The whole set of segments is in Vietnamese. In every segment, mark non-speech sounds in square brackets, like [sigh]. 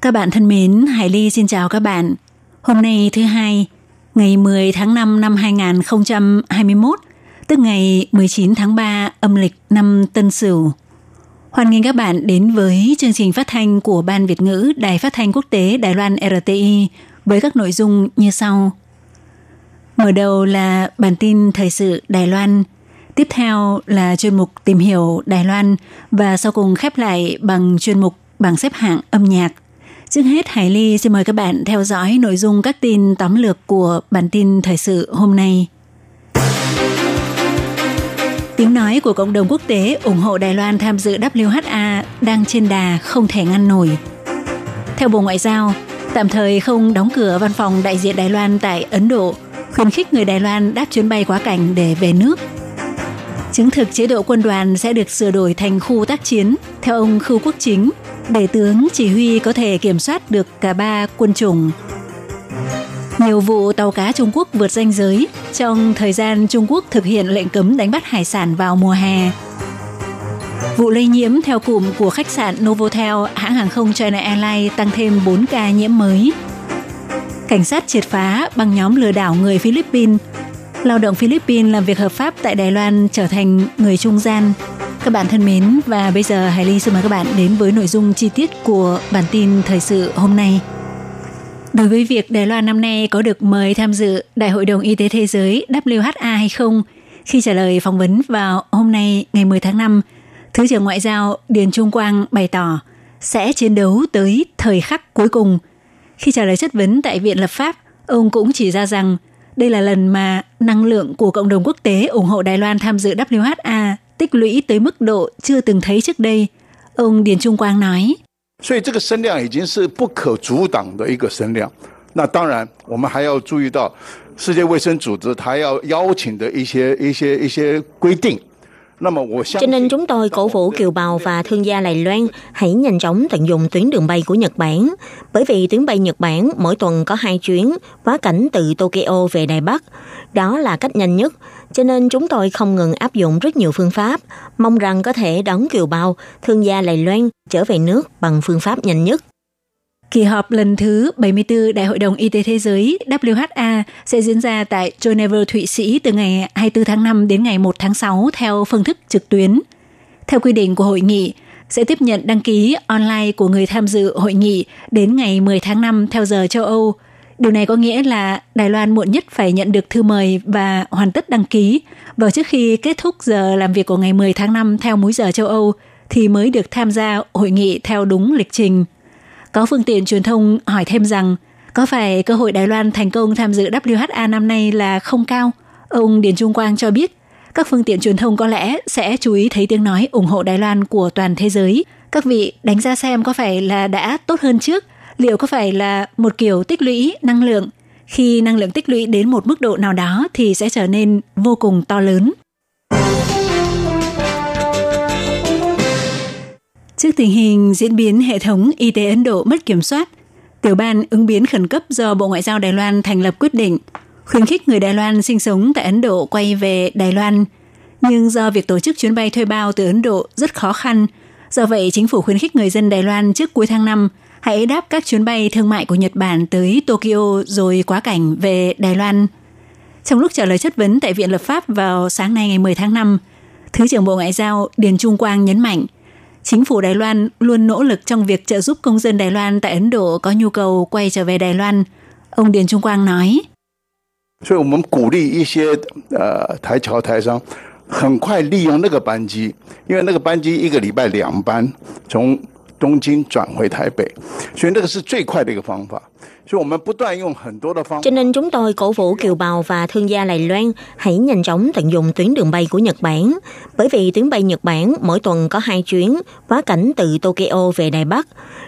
Các bạn thân mến, Hải Ly xin chào các bạn. Hôm nay thứ hai, ngày 10 tháng 5 năm 2021, tức ngày 19 tháng 3 âm lịch năm Tân Sửu. Hoan nghênh các bạn đến với chương trình phát thanh của Ban Việt ngữ Đài Phát thanh Quốc tế Đài Loan RTI với các nội dung như sau. Mở đầu là bản tin thời sự Đài Loan, tiếp theo là chuyên mục tìm hiểu Đài Loan và sau cùng khép lại bằng chuyên mục bảng xếp hạng âm nhạc. Trước hết, Hải Ly xin mời các bạn theo dõi nội dung các tin tóm lược của bản tin thời sự hôm nay. Tiếng nói của cộng đồng quốc tế ủng hộ Đài Loan tham dự WHA đang trên đà không thể ngăn nổi. Theo Bộ Ngoại giao, tạm thời không đóng cửa văn phòng đại diện Đài Loan tại Ấn Độ, khuyến khích người Đài Loan đáp chuyến bay quá cảnh để về nước. Chứng thực chế độ quân đoàn sẽ được sửa đổi thành khu tác chiến, theo ông Khưu Quốc Chính, để tướng chỉ huy có thể kiểm soát được cả ba quân chủng. Nhiều vụ tàu cá Trung Quốc vượt ranh giới trong thời gian Trung Quốc thực hiện lệnh cấm đánh bắt hải sản vào mùa hè. Vụ lây nhiễm theo cụm của khách sạn Novotel, hãng hàng không China Airlines tăng thêm 4 ca nhiễm mới. Cảnh sát triệt phá băng nhóm lừa đảo người Philippines. Lao động Philippines làm việc hợp pháp tại Đài Loan trở thành người trung gian. Các bạn thân mến, và bây giờ Hải Ly xin mời các bạn đến với nội dung chi tiết của bản tin thời sự hôm nay. Đối với việc Đài Loan năm nay có được mời tham dự Đại hội đồng Y tế Thế giới WHA hay không, khi trả lời phỏng vấn vào hôm nay ngày 10 tháng 5, Thứ trưởng Ngoại giao Điền Trung Quang bày tỏ sẽ chiến đấu tới thời khắc cuối cùng. Khi trả lời chất vấn tại Viện Lập pháp, ông cũng chỉ ra rằng đây là lần mà năng lượng của cộng đồng quốc tế ủng hộ Đài Loan tham dự WHA tích lũy tới mức độ chưa từng thấy trước đây. Ông Điền Trung Quang nói. 所以这个声量已经是不可阻挡的一个声量。那当然，我们还要注意到世界卫生组织它要邀请的一些一些一些规定。 cho nên chúng tôi cổ vũ kiều bào và thương gia Đài Loan hãy nhanh chóng tận dụng tuyến đường bay của Nhật Bản. Bởi vì tuyến bay Nhật Bản mỗi tuần có hai chuyến quá cảnh từ Tokyo về Đài Bắc. Đó là cách nhanh nhất. cho nên chúng tôi không ngừng áp dụng rất nhiều phương pháp, mong rằng có thể đón kiều bào, thương gia lầy Loan trở về nước bằng phương pháp nhanh nhất. Kỳ họp lần thứ 74 Đại hội đồng Y tế Thế giới WHA sẽ diễn ra tại Geneva, Thụy Sĩ từ ngày 24 tháng 5 đến ngày 1 tháng 6 theo phương thức trực tuyến. Theo quy định của hội nghị, sẽ tiếp nhận đăng ký online của người tham dự hội nghị đến ngày 10 tháng 5 theo giờ châu Âu. Điều này có nghĩa là Đài Loan muộn nhất phải nhận được thư mời và hoàn tất đăng ký vào trước khi kết thúc giờ làm việc của ngày 10 tháng 5 theo múi giờ châu Âu thì mới được tham gia hội nghị theo đúng lịch trình. Có phương tiện truyền thông hỏi thêm rằng có phải cơ hội Đài Loan thành công tham dự WHA năm nay là không cao? Ông Điền Trung Quang cho biết, các phương tiện truyền thông có lẽ sẽ chú ý thấy tiếng nói ủng hộ Đài Loan của toàn thế giới. Các vị đánh giá xem có phải là đã tốt hơn trước, liệu có phải là một kiểu tích lũy năng lượng. Khi năng lượng tích lũy đến một mức độ nào đó thì sẽ trở nên vô cùng to lớn. Trước tình hình diễn biến hệ thống y tế Ấn Độ mất kiểm soát, tiểu ban ứng biến khẩn cấp do Bộ Ngoại giao Đài Loan thành lập quyết định khuyến khích người Đài Loan sinh sống tại Ấn Độ quay về Đài Loan. Nhưng do việc tổ chức chuyến bay thuê bao từ Ấn Độ rất khó khăn, do vậy chính phủ khuyến khích người dân Đài Loan trước cuối tháng 5 hãy đáp các chuyến bay thương mại của Nhật Bản tới Tokyo rồi quá cảnh về Đài Loan. Trong lúc trả lời chất vấn tại Viện Lập pháp vào sáng nay ngày 10 tháng 5, Thứ trưởng Bộ Ngoại giao Điền Trung Quang nhấn mạnh – chính phủ Đài Loan luôn nỗ lực trong việc trợ giúp công dân Đài Loan tại Ấn Độ có nhu cầu quay trở về Đài Loan. Ông Điền Trung Quang nói. 所以我们鼓励一些呃台侨台商很快利用那个班机，因为那个班机一个礼拜两班，从 东京转回台北，所以那个是最快的一个方法。cho nên chúng tôi cổ vũ kiều bào và thương gia Đài Loan hãy nhanh chóng tận dụng tuyến đường bay của Nhật Bản. Bởi vì tuyến bay Nhật Bản mỗi tuần có hai chuyến quá cảnh từ Tokyo về Đài Bắc.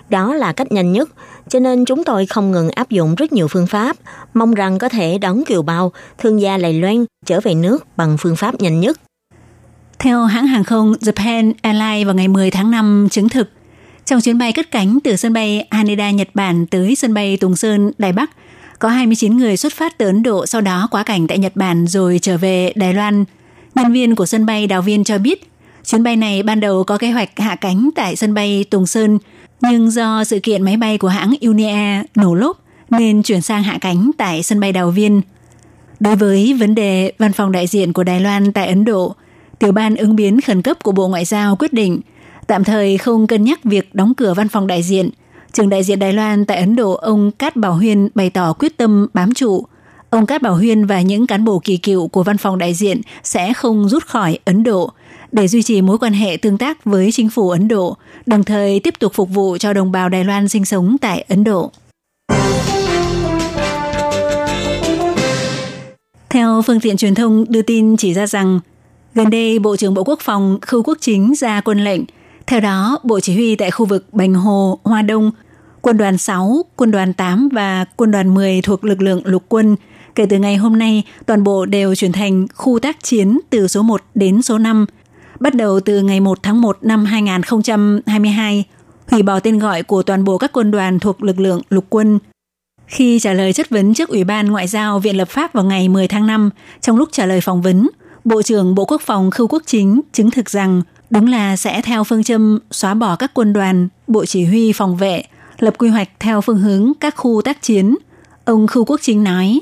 Đó là cách nhanh nhất. Cho nên chúng tôi không ngừng áp dụng rất nhiều phương pháp, mong rằng có thể đón kiều bào, thương gia Đài Loan trở về nước bằng phương pháp nhanh nhất. Theo hãng hàng không Japan Airlines vào ngày 10 tháng 5 chứng thực, trong chuyến bay cất cánh từ sân bay Haneda, Nhật Bản tới sân bay Tùng Sơn, Đài Bắc, có 29 người xuất phát từ Ấn Độ sau đó quá cảnh tại Nhật Bản rồi trở về Đài Loan. Nhân viên của sân bay Đào Viên cho biết, chuyến bay này ban đầu có kế hoạch hạ cánh tại sân bay Tùng Sơn, nhưng do sự kiện máy bay của hãng Unia nổ lốp nên chuyển sang hạ cánh tại sân bay Đào Viên. Đối với vấn đề văn phòng đại diện của Đài Loan tại Ấn Độ, tiểu ban ứng biến khẩn cấp của Bộ Ngoại giao quyết định tạm thời không cân nhắc việc đóng cửa văn phòng đại diện. Trường đại diện Đài Loan tại Ấn Độ ông Cát Bảo Huyên bày tỏ quyết tâm bám trụ. Ông Cát Bảo Huyên và những cán bộ kỳ cựu của văn phòng đại diện sẽ không rút khỏi Ấn Độ để duy trì mối quan hệ tương tác với chính phủ Ấn Độ, đồng thời tiếp tục phục vụ cho đồng bào Đài Loan sinh sống tại Ấn Độ. Theo phương tiện truyền thông đưa tin chỉ ra rằng, gần đây Bộ trưởng Bộ Quốc phòng Khưu Quốc Chính ra quân lệnh. Theo đó, Bộ Chỉ huy tại khu vực Bành Hồ, Hoa Đông, Quân đoàn 6, Quân đoàn 8 và Quân đoàn 10 thuộc lực lượng lục quân kể từ ngày hôm nay, toàn bộ đều chuyển thành khu tác chiến từ số 1 đến số 5. Bắt đầu từ ngày 1 tháng 1 năm 2022, hủy bỏ tên gọi của toàn bộ các quân đoàn thuộc lực lượng lục quân – khi trả lời chất vấn trước Ủy ban Ngoại giao Viện Lập pháp vào ngày 10 tháng 5, trong lúc trả lời phỏng vấn, Bộ trưởng Bộ Quốc phòng Khưu Quốc Chính chứng thực rằng Đúng là sẽ theo phương châm xóa bỏ các quân đoàn, bộ chỉ huy phòng vệ, lập quy hoạch theo phương hướng các khu tác chiến. Ông khu Quốc Chính nói.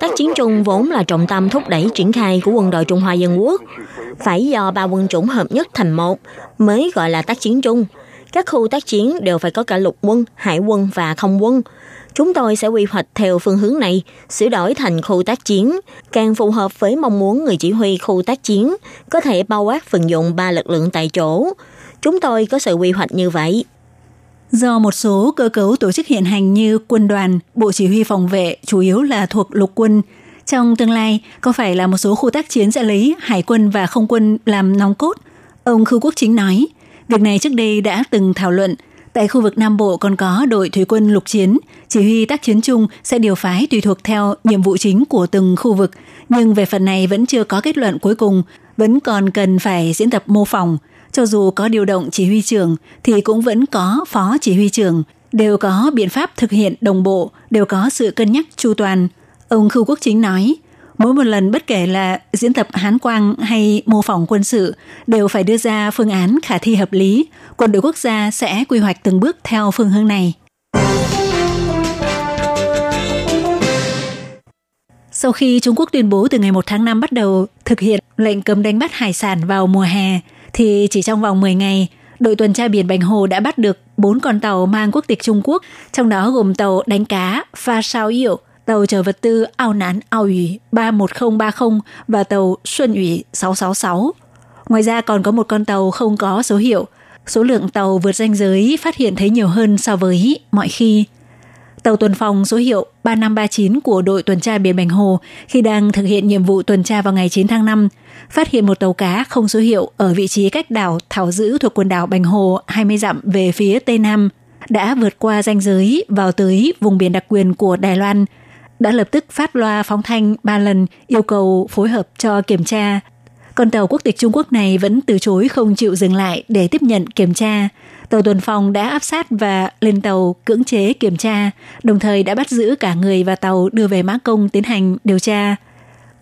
Tác chiến chung vốn là trọng tâm thúc đẩy triển khai của quân đội Trung Hoa Dân Quốc. Phải do ba quân chủng hợp nhất thành một mới gọi là tác chiến chung. Các khu tác chiến đều phải có cả lục quân, hải quân và không quân. Chúng tôi sẽ quy hoạch theo phương hướng này, sửa đổi thành khu tác chiến, càng phù hợp với mong muốn người chỉ huy khu tác chiến có thể bao quát vận dụng ba lực lượng tại chỗ. Chúng tôi có sự quy hoạch như vậy. Do một số cơ cấu tổ chức hiện hành như quân đoàn, bộ chỉ huy phòng vệ chủ yếu là thuộc lục quân, trong tương lai có phải là một số khu tác chiến sẽ lấy hải quân và không quân làm nòng cốt? Ông Khưu Quốc Chính nói, việc này trước đây đã từng thảo luận – Tại khu vực Nam Bộ còn có đội thủy quân lục chiến, chỉ huy tác chiến chung sẽ điều phái tùy thuộc theo nhiệm vụ chính của từng khu vực, nhưng về phần này vẫn chưa có kết luận cuối cùng, vẫn còn cần phải diễn tập mô phỏng. Cho dù có điều động chỉ huy trưởng thì cũng vẫn có phó chỉ huy trưởng, đều có biện pháp thực hiện đồng bộ, đều có sự cân nhắc chu toàn. Ông Khưu Quốc Chính nói, Mỗi một lần bất kể là diễn tập hán quang hay mô phỏng quân sự đều phải đưa ra phương án khả thi hợp lý. Quân đội quốc gia sẽ quy hoạch từng bước theo phương hướng này. Sau khi Trung Quốc tuyên bố từ ngày 1 tháng 5 bắt đầu thực hiện lệnh cấm đánh bắt hải sản vào mùa hè, thì chỉ trong vòng 10 ngày, đội tuần tra biển Bành Hồ đã bắt được 4 con tàu mang quốc tịch Trung Quốc, trong đó gồm tàu đánh cá Pha Sao Yểu tàu chở vật tư Ao Nán Ao Ủy 31030 và tàu Xuân Ủy 666. Ngoài ra còn có một con tàu không có số hiệu. Số lượng tàu vượt ranh giới phát hiện thấy nhiều hơn so với mọi khi. Tàu tuần phòng số hiệu 3539 của đội tuần tra biển Bành Hồ khi đang thực hiện nhiệm vụ tuần tra vào ngày 9 tháng 5, phát hiện một tàu cá không số hiệu ở vị trí cách đảo Thảo Dữ thuộc quần đảo Bành Hồ 20 dặm về phía Tây Nam, đã vượt qua ranh giới vào tới vùng biển đặc quyền của Đài Loan – đã lập tức phát loa phóng thanh ba lần yêu cầu phối hợp cho kiểm tra. Con tàu quốc tịch Trung Quốc này vẫn từ chối không chịu dừng lại để tiếp nhận kiểm tra. Tàu tuần phòng đã áp sát và lên tàu cưỡng chế kiểm tra, đồng thời đã bắt giữ cả người và tàu đưa về Mã Công tiến hành điều tra.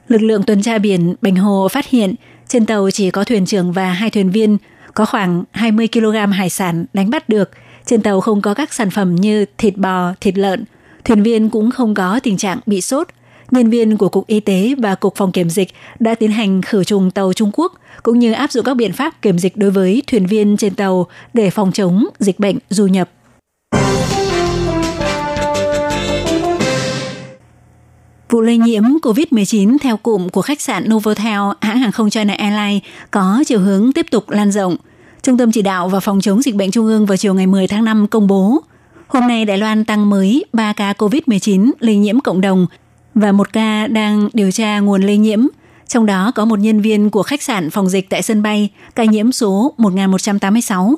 Lực lượng tuần tra biển Bành Hồ phát hiện trên tàu chỉ có thuyền trưởng và hai thuyền viên, có khoảng 20 kg hải sản đánh bắt được. Trên tàu không có các sản phẩm như thịt bò, thịt lợn, Thuyền viên cũng không có tình trạng bị sốt. Nhân viên của Cục Y tế và Cục Phòng kiểm dịch đã tiến hành khử trùng tàu Trung Quốc cũng như áp dụng các biện pháp kiểm dịch đối với thuyền viên trên tàu để phòng chống dịch bệnh du nhập. Vụ lây nhiễm COVID-19 theo cụm của khách sạn Novotel, hãng hàng không China Airlines có chiều hướng tiếp tục lan rộng. Trung tâm chỉ đạo và phòng chống dịch bệnh Trung ương vào chiều ngày 10 tháng 5 công bố, hôm nay Đài Loan tăng mới 3 ca COVID-19 lây nhiễm cộng đồng và một ca đang điều tra nguồn lây nhiễm. Trong đó có một nhân viên của khách sạn phòng dịch tại sân bay, ca nhiễm số 1186.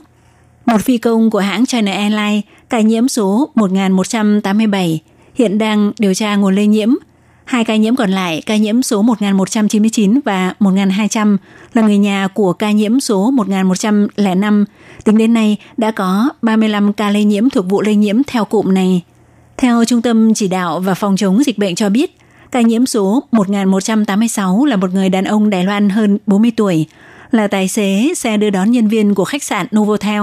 Một phi công của hãng China Airlines, ca nhiễm số 1187, hiện đang điều tra nguồn lây nhiễm – Hai ca nhiễm còn lại, ca nhiễm số 1199 và 1200 là người nhà của ca nhiễm số 1105. Tính đến nay đã có 35 ca lây nhiễm thuộc vụ lây nhiễm theo cụm này. Theo Trung tâm Chỉ đạo và Phòng chống dịch bệnh cho biết, ca nhiễm số 1186 là một người đàn ông Đài Loan hơn 40 tuổi, là tài xế xe đưa đón nhân viên của khách sạn Novotel.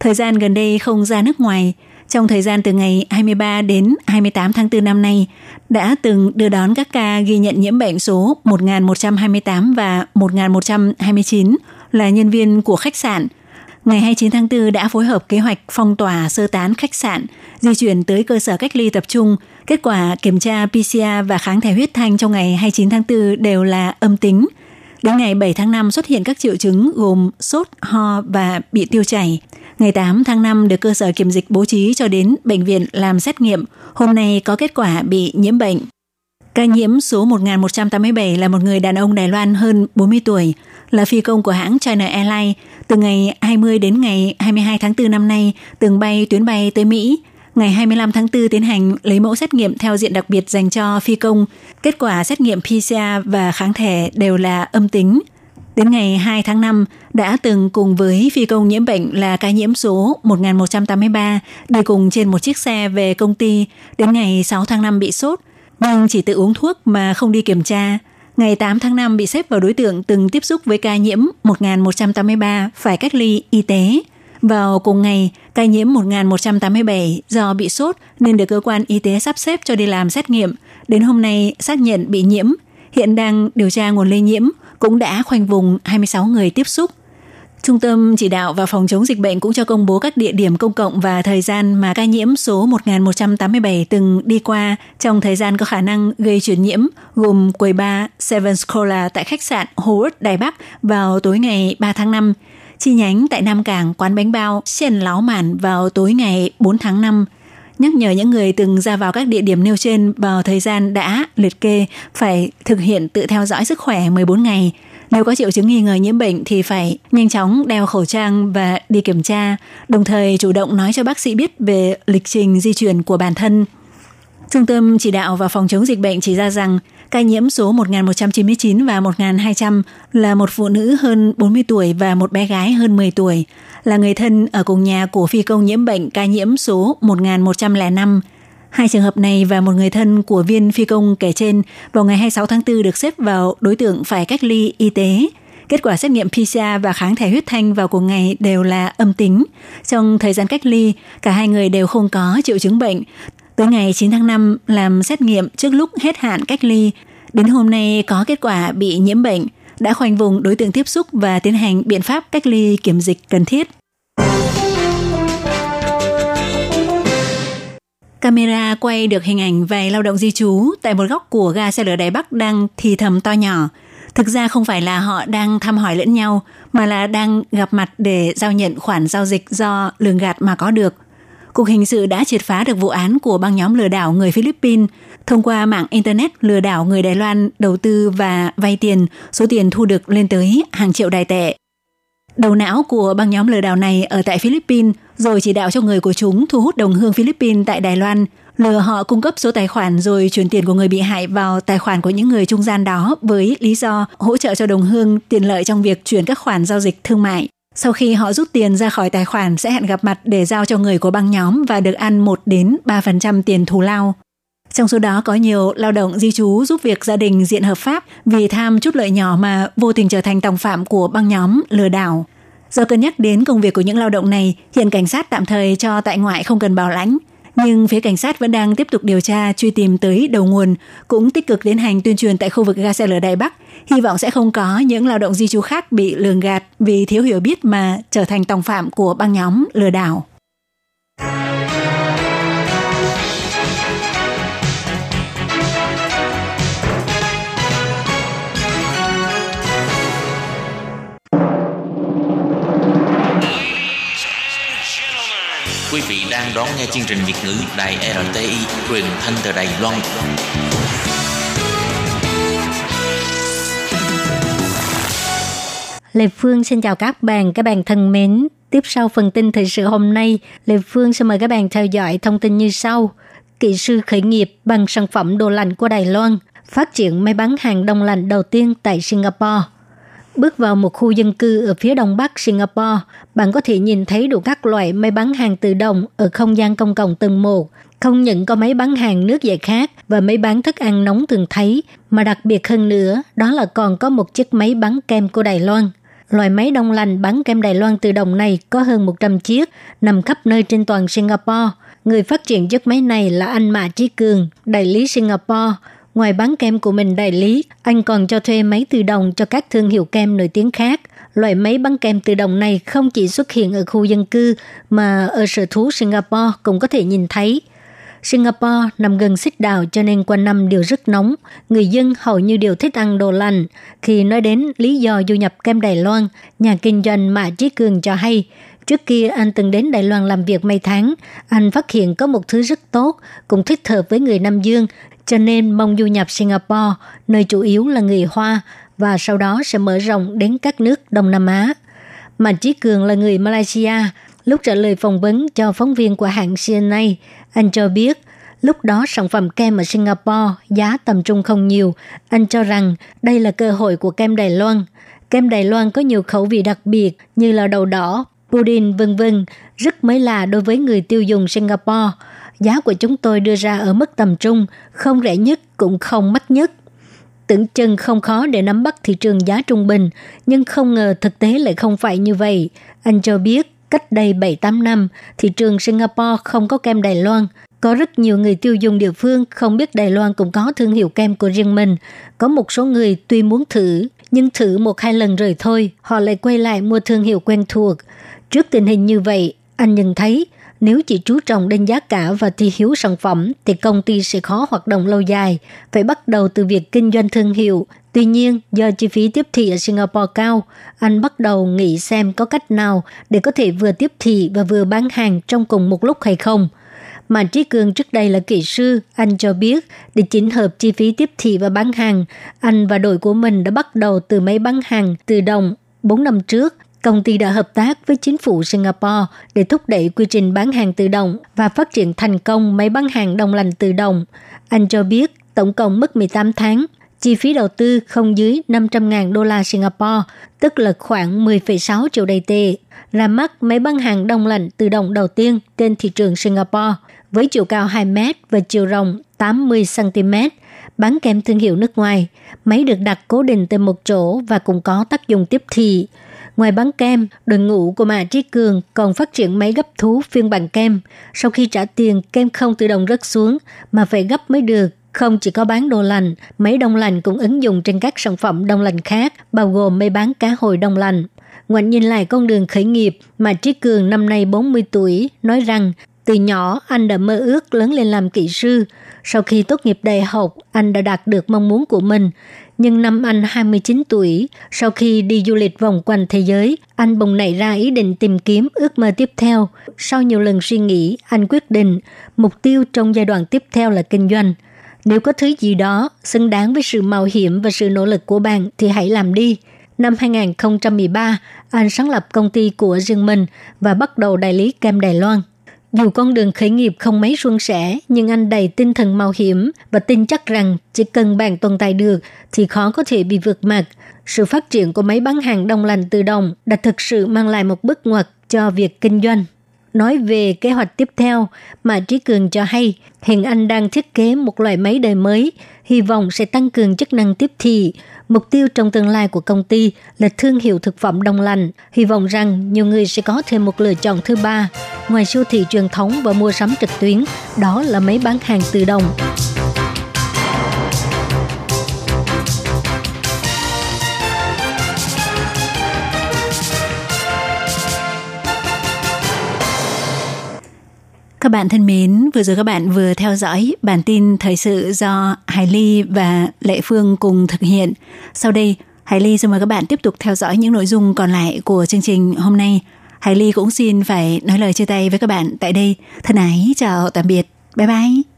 Thời gian gần đây không ra nước ngoài – trong thời gian từ ngày 23 đến 28 tháng 4 năm nay, đã từng đưa đón các ca ghi nhận nhiễm bệnh số 1128 và 1129 là nhân viên của khách sạn. Ngày 29 tháng 4 đã phối hợp kế hoạch phong tỏa sơ tán khách sạn, di chuyển tới cơ sở cách ly tập trung. Kết quả kiểm tra PCR và kháng thể huyết thanh trong ngày 29 tháng 4 đều là âm tính. Đến ngày 7 tháng 5 xuất hiện các triệu chứng gồm sốt, ho và bị tiêu chảy. Ngày 8 tháng 5 được cơ sở kiểm dịch bố trí cho đến bệnh viện làm xét nghiệm. Hôm nay có kết quả bị nhiễm bệnh. Ca nhiễm số 1187 là một người đàn ông Đài Loan hơn 40 tuổi, là phi công của hãng China Airlines. Từ ngày 20 đến ngày 22 tháng 4 năm nay, từng bay tuyến bay tới Mỹ. Ngày 25 tháng 4 tiến hành lấy mẫu xét nghiệm theo diện đặc biệt dành cho phi công. Kết quả xét nghiệm PCR và kháng thể đều là âm tính – Đến ngày 2 tháng 5, đã từng cùng với phi công nhiễm bệnh là ca nhiễm số 1183 đi cùng trên một chiếc xe về công ty. Đến ngày 6 tháng 5 bị sốt, nhưng chỉ tự uống thuốc mà không đi kiểm tra. Ngày 8 tháng 5 bị xếp vào đối tượng từng tiếp xúc với ca nhiễm 1183 phải cách ly y tế. Vào cùng ngày, ca nhiễm 1187 do bị sốt nên được cơ quan y tế sắp xếp cho đi làm xét nghiệm. Đến hôm nay xác nhận bị nhiễm, hiện đang điều tra nguồn lây nhiễm, cũng đã khoanh vùng 26 người tiếp xúc. Trung tâm chỉ đạo và phòng chống dịch bệnh cũng cho công bố các địa điểm công cộng và thời gian mà ca nhiễm số 1187 từng đi qua trong thời gian có khả năng gây truyền nhiễm, gồm quầy bar Seven Scola tại khách sạn Howard Đài Bắc vào tối ngày 3 tháng 5, chi nhánh tại Nam Cảng quán bánh bao Xiên Láo Mản vào tối ngày 4 tháng 5, nhắc nhở những người từng ra vào các địa điểm nêu trên vào thời gian đã liệt kê phải thực hiện tự theo dõi sức khỏe 14 ngày. Nếu có triệu chứng nghi ngờ nhiễm bệnh thì phải nhanh chóng đeo khẩu trang và đi kiểm tra, đồng thời chủ động nói cho bác sĩ biết về lịch trình di chuyển của bản thân. Trung tâm chỉ đạo và phòng chống dịch bệnh chỉ ra rằng ca nhiễm số 1199 và 1200 là một phụ nữ hơn 40 tuổi và một bé gái hơn 10 tuổi – là người thân ở cùng nhà của phi công nhiễm bệnh ca nhiễm số 1105. Hai trường hợp này và một người thân của viên phi công kể trên vào ngày 26 tháng 4 được xếp vào đối tượng phải cách ly y tế. Kết quả xét nghiệm PCR và kháng thể huyết thanh vào cùng ngày đều là âm tính. Trong thời gian cách ly, cả hai người đều không có triệu chứng bệnh. Tới ngày 9 tháng 5 làm xét nghiệm trước lúc hết hạn cách ly. Đến hôm nay có kết quả bị nhiễm bệnh, đã khoanh vùng đối tượng tiếp xúc và tiến hành biện pháp cách ly kiểm dịch cần thiết. Camera quay được hình ảnh vài lao động di trú tại một góc của ga xe lửa Đài Bắc đang thì thầm to nhỏ. Thực ra không phải là họ đang thăm hỏi lẫn nhau, mà là đang gặp mặt để giao nhận khoản giao dịch do lường gạt mà có được. Cục hình sự đã triệt phá được vụ án của băng nhóm lừa đảo người Philippines thông qua mạng Internet lừa đảo người Đài Loan đầu tư và vay tiền, số tiền thu được lên tới hàng triệu đài tệ. Đầu não của băng nhóm lừa đảo này ở tại Philippines rồi chỉ đạo cho người của chúng thu hút đồng hương Philippines tại Đài Loan, lừa họ cung cấp số tài khoản rồi chuyển tiền của người bị hại vào tài khoản của những người trung gian đó với lý do hỗ trợ cho đồng hương tiện lợi trong việc chuyển các khoản giao dịch thương mại. Sau khi họ rút tiền ra khỏi tài khoản sẽ hẹn gặp mặt để giao cho người của băng nhóm và được ăn 1 đến 3% tiền thù lao. Trong số đó có nhiều lao động di trú giúp việc gia đình diện hợp pháp vì tham chút lợi nhỏ mà vô tình trở thành tòng phạm của băng nhóm lừa đảo. Do cân nhắc đến công việc của những lao động này, hiện cảnh sát tạm thời cho tại ngoại không cần bảo lãnh. Nhưng phía cảnh sát vẫn đang tiếp tục điều tra, truy tìm tới đầu nguồn, cũng tích cực tiến hành tuyên truyền tại khu vực ga xe lửa Đài Bắc. Hy vọng sẽ không có những lao động di trú khác bị lường gạt vì thiếu hiểu biết mà trở thành tòng phạm của băng nhóm lừa đảo. Đang đón nghe chương trình Việt ngữ Đài RTI truyền thanh từ Đài Loan. Lê Phương xin chào các bạn, các bạn thân mến. Tiếp sau phần tin thời sự hôm nay, Lê Phương sẽ mời các bạn theo dõi thông tin như sau. Kỹ sư khởi nghiệp bằng sản phẩm đồ lạnh của Đài Loan, phát triển máy bán hàng đông lạnh đầu tiên tại Singapore – Bước vào một khu dân cư ở phía đông bắc Singapore, bạn có thể nhìn thấy đủ các loại máy bán hàng tự động ở không gian công cộng tầng 1. Không những có máy bán hàng nước giải khát và máy bán thức ăn nóng thường thấy, mà đặc biệt hơn nữa, đó là còn có một chiếc máy bán kem của Đài Loan. Loại máy đông lạnh bán kem Đài Loan tự động này có hơn 100 chiếc, nằm khắp nơi trên toàn Singapore. Người phát triển chiếc máy này là anh Mã Trí Cường, đại lý Singapore, Ngoài bán kem của mình đại lý, anh còn cho thuê máy tự động cho các thương hiệu kem nổi tiếng khác. Loại máy bán kem tự động này không chỉ xuất hiện ở khu dân cư mà ở sở thú Singapore cũng có thể nhìn thấy. Singapore nằm gần xích đảo cho nên quanh năm đều rất nóng. Người dân hầu như đều thích ăn đồ lạnh. Khi nói đến lý do du nhập kem Đài Loan, nhà kinh doanh Mã Trí Cường cho hay, Trước kia anh từng đến Đài Loan làm việc mấy tháng, anh phát hiện có một thứ rất tốt, cũng thích hợp với người Nam Dương, cho nên mong du nhập Singapore, nơi chủ yếu là người Hoa, và sau đó sẽ mở rộng đến các nước Đông Nam Á. Mạnh Chí Cường là người Malaysia. Lúc trả lời phỏng vấn cho phóng viên của hãng CNA, anh cho biết lúc đó sản phẩm kem ở Singapore giá tầm trung không nhiều. Anh cho rằng đây là cơ hội của kem Đài Loan. Kem Đài Loan có nhiều khẩu vị đặc biệt như là đậu đỏ, pudding vân vân, rất mới lạ đối với người tiêu dùng Singapore. Giá của chúng tôi đưa ra ở mức tầm trung, không rẻ nhất cũng không mắc nhất. Tưởng chừng không khó để nắm bắt thị trường giá trung bình, nhưng không ngờ thực tế lại không phải như vậy. Anh cho biết, cách đây 7-8 năm, thị trường Singapore không có kem Đài Loan. Có rất nhiều người tiêu dùng địa phương không biết Đài Loan cũng có thương hiệu kem của riêng mình. Có một số người tuy muốn thử, nhưng thử một hai lần rồi thôi, họ lại quay lại mua thương hiệu quen thuộc. Trước tình hình như vậy, anh nhận thấy nếu chỉ chú trọng đến giá cả và thi hiếu sản phẩm thì công ty sẽ khó hoạt động lâu dài, phải bắt đầu từ việc kinh doanh thương hiệu. Tuy nhiên, do chi phí tiếp thị ở Singapore cao, anh bắt đầu nghĩ xem có cách nào để có thể vừa tiếp thị và vừa bán hàng trong cùng một lúc hay không. Mà Trí Cường trước đây là kỹ sư, anh cho biết để chỉnh hợp chi phí tiếp thị và bán hàng, anh và đội của mình đã bắt đầu từ máy bán hàng tự động 4 năm trước Công ty đã hợp tác với chính phủ Singapore để thúc đẩy quy trình bán hàng tự động và phát triển thành công máy bán hàng đông lạnh tự động. Anh cho biết tổng cộng mất 18 tháng, chi phí đầu tư không dưới 500.000 đô la Singapore, tức là khoảng 10,6 triệu đầy tệ, là mắt máy bán hàng đông lạnh tự động đầu tiên trên thị trường Singapore với chiều cao 2 m và chiều rộng 80 cm, bán kèm thương hiệu nước ngoài. Máy được đặt cố định tại một chỗ và cũng có tác dụng tiếp thị. Ngoài bán kem, đội ngũ của Mã Trí Cường còn phát triển máy gấp thú phiên bản kem. Sau khi trả tiền, kem không tự động rớt xuống mà phải gấp mới được. Không chỉ có bán đồ lành, máy đông lạnh cũng ứng dụng trên các sản phẩm đông lạnh khác, bao gồm máy bán cá hồi đông lạnh. Ngoảnh nhìn lại con đường khởi nghiệp, mà Trí Cường năm nay 40 tuổi, nói rằng từ nhỏ anh đã mơ ước lớn lên làm kỹ sư. Sau khi tốt nghiệp đại học, anh đã đạt được mong muốn của mình. Nhưng năm anh 29 tuổi, sau khi đi du lịch vòng quanh thế giới, anh bùng nảy ra ý định tìm kiếm ước mơ tiếp theo. Sau nhiều lần suy nghĩ, anh quyết định mục tiêu trong giai đoạn tiếp theo là kinh doanh. Nếu có thứ gì đó xứng đáng với sự mạo hiểm và sự nỗ lực của bạn thì hãy làm đi. Năm 2013, anh sáng lập công ty của riêng mình và bắt đầu đại lý kem Đài Loan. Dù con đường khởi nghiệp không mấy suôn sẻ, nhưng anh đầy tinh thần mạo hiểm và tin chắc rằng chỉ cần bạn tồn tại được thì khó có thể bị vượt mặt. Sự phát triển của máy bán hàng đông lạnh tự động đã thực sự mang lại một bước ngoặt cho việc kinh doanh. Nói về kế hoạch tiếp theo, mà Trí Cường cho hay hiện anh đang thiết kế một loại máy đời mới, hy vọng sẽ tăng cường chức năng tiếp thị. Mục tiêu trong tương lai của công ty là thương hiệu thực phẩm đông lạnh. Hy vọng rằng nhiều người sẽ có thêm một lựa chọn thứ ba, ngoài siêu thị truyền thống và mua sắm trực tuyến, đó là máy bán hàng tự động. Các bạn thân mến, vừa rồi các bạn vừa theo dõi bản tin thời sự do Hải Ly và Lệ Phương cùng thực hiện. Sau đây, Hải Ly xin mời các bạn tiếp tục theo dõi những nội dung còn lại của chương trình hôm nay. Hải Ly cũng xin phải nói lời chia tay với các bạn tại đây. Thân ái, chào tạm biệt. Bye bye.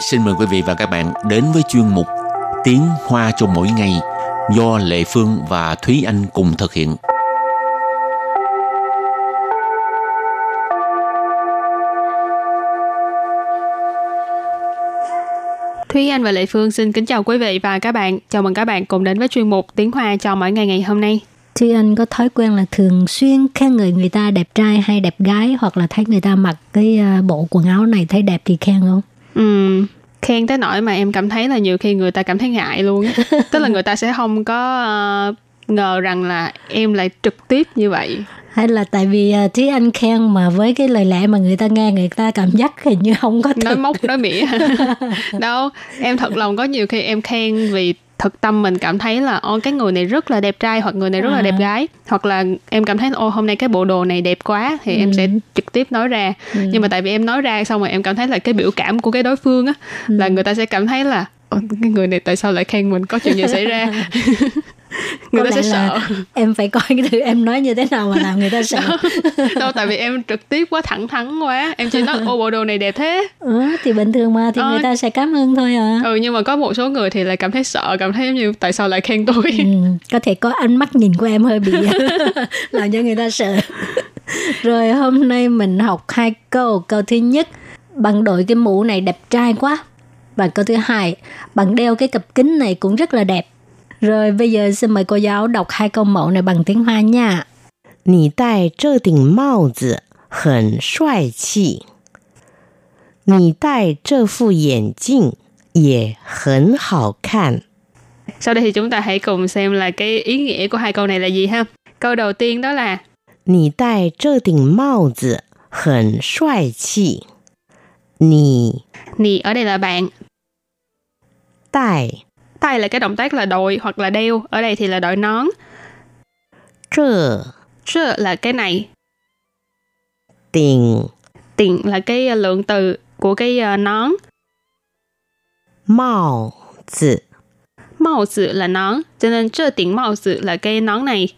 Xin mời quý vị và các bạn đến với chuyên mục Tiếng Hoa cho mỗi ngày do Lệ Phương và Thúy Anh cùng thực hiện. Thúy Anh và Lệ Phương xin kính chào quý vị và các bạn. Chào mừng các bạn cùng đến với chuyên mục Tiếng Hoa cho mỗi ngày ngày hôm nay. Thúy Anh có thói quen là thường xuyên khen người người ta đẹp trai hay đẹp gái hoặc là thấy người ta mặc cái ờ, bộ quần áo này thấy đẹp thì khen không? Ừ, khen tới nỗi mà em cảm thấy là nhiều khi người ta cảm thấy ngại luôn [laughs] tức là người ta sẽ không có uh, ngờ rằng là em lại trực tiếp như vậy. Hay là tại vì uh, Thúy Anh khen mà với cái lời lẽ mà người ta nghe người ta cảm giác hình như không có thực. nói móc nói mỉa. [laughs] Đâu em thật lòng có nhiều khi em khen vì thực tâm mình cảm thấy là ô cái người này rất là đẹp trai hoặc người này rất à. là đẹp à. gái hoặc là em cảm thấy ô hôm nay cái bộ đồ này đẹp quá thì ừ. em sẽ trực tiếp nói ra ừ. nhưng mà tại vì em nói ra xong rồi em cảm thấy là cái biểu cảm của cái đối phương á ừ. là người ta sẽ cảm thấy là cái [laughs] người này tại sao lại khen mình? Có chuyện gì xảy ra? [laughs] Người ta sẽ sợ. em phải coi cái thứ em nói như thế nào mà làm người ta sợ. [laughs] Đâu tại vì em trực tiếp quá thẳng thắn quá. Em chỉ nói ô bộ đồ này đẹp thế. Ừ, thì bình thường mà thì ờ. người ta sẽ cảm ơn thôi à. Ừ nhưng mà có một số người thì lại cảm thấy sợ cảm thấy như tại sao lại khen tôi? Ừ, có thể có ánh mắt nhìn của em hơi bị làm cho người ta sợ. Rồi hôm nay mình học hai câu. Câu thứ nhất bằng đội cái mũ này đẹp trai quá và câu thứ hai bằng đeo cái cặp kính này cũng rất là đẹp rồi bây giờ xin mời cô giáo đọc hai câu mẫu này bằng tiếng Hoa nha. 你戴这顶帽子很帅气。你戴这副眼镜也很好看。Sau đây thì chúng ta hãy cùng xem là cái ý nghĩa của hai câu này là gì ha. Câu đầu tiên đó là 你戴这顶帽子很帅气。你你 ở đây là bạn. 戴 tay là cái động tác là đội hoặc là đeo, ở đây thì là đội nón. Trơ Trơ là cái này. Tiền Tiền là cái lượng từ của cái uh, nón. Mao zi Mao zi là nón, cho nên trơ tiền mao zi là cái nón này.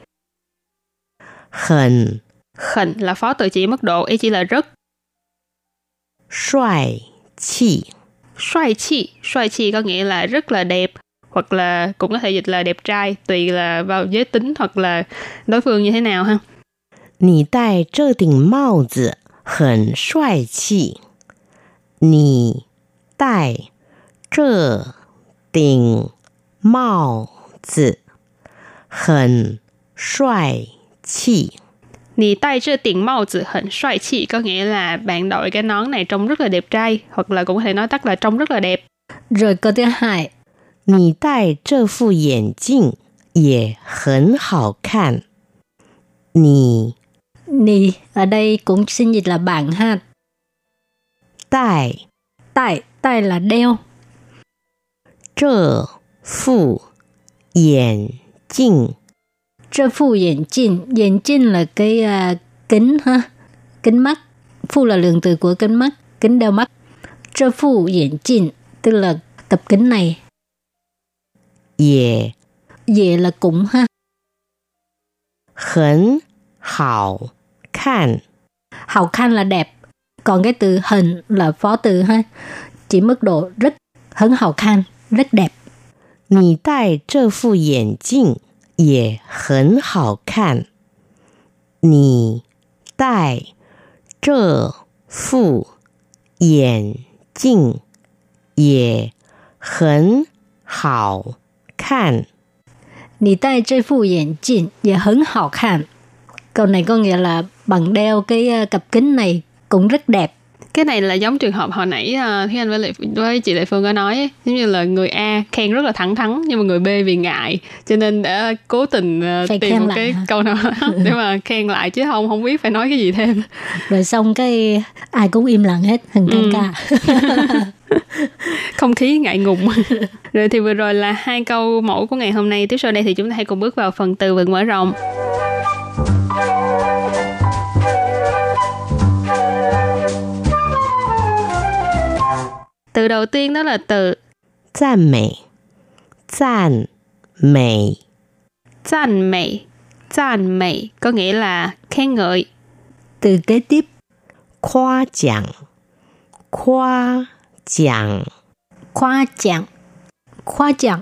Hẳn Hẳn là phó từ chỉ mức độ, ý chỉ là rất. Xoài chi Xoài chi, xoài chi có nghĩa là rất là đẹp hoặc là cũng có thể dịch là đẹp trai tùy là vào giới tính hoặc là đối phương như thế nào ha. 你戴这顶帽子很帅气。你戴这顶帽子很帅气。 你戴这顶帽子很帅气 có nghĩa là bạn đội cái nón này trông rất là đẹp trai hoặc là cũng có thể nói tắt là trông rất là đẹp. Rồi câu thứ hai 你戴这副眼镜也很好看。你你 ở đây cũng xin dịch là bạn ha.戴戴戴 là đeo. 这副眼镜 这副眼镜眼镜 là cái uh, kính ha, kính mắt. Phu là lượng từ của kính mắt, kính đeo mắt. 这副眼镜 tức là tập kính này 也 也 là cũng ha. 很好看 hào khăn là đẹp. Còn cái từ hình là phó từ ha. Chỉ mức độ rất hấn hào khăn, rất đẹp. 你戴这副眼镜 也很好看。你戴这副眼镜也很好看。你戴这副眼镜也很好看. Câu này có nghĩa là bằng đeo cái ờ, cặp kính này cũng rất đẹp. Cái này là giống trường hợp hồi nãy uh, Anh với, Lệ, với chị Lệ Phương có nói giống như là người A khen rất là thẳng thắn nhưng mà người B vì ngại cho nên đã cố tình uh, tìm một cái hả? câu nào [laughs] để mà khen lại chứ không không biết phải nói cái gì thêm. Rồi xong cái ai cũng im lặng hết, căng ừ. ca. [laughs] không khí ngại ngùng rồi thì vừa rồi là hai câu mẫu của ngày hôm nay tiếp sau đây thì chúng ta hãy cùng bước vào phần từ vựng mở rộng Từ đầu tiên đó là từ 赞美，赞美，赞美，赞美 có nghĩa là khen ngợi. Từ kế tiếp 夸奖，夸奖， khoa chạng. Khoa chạng.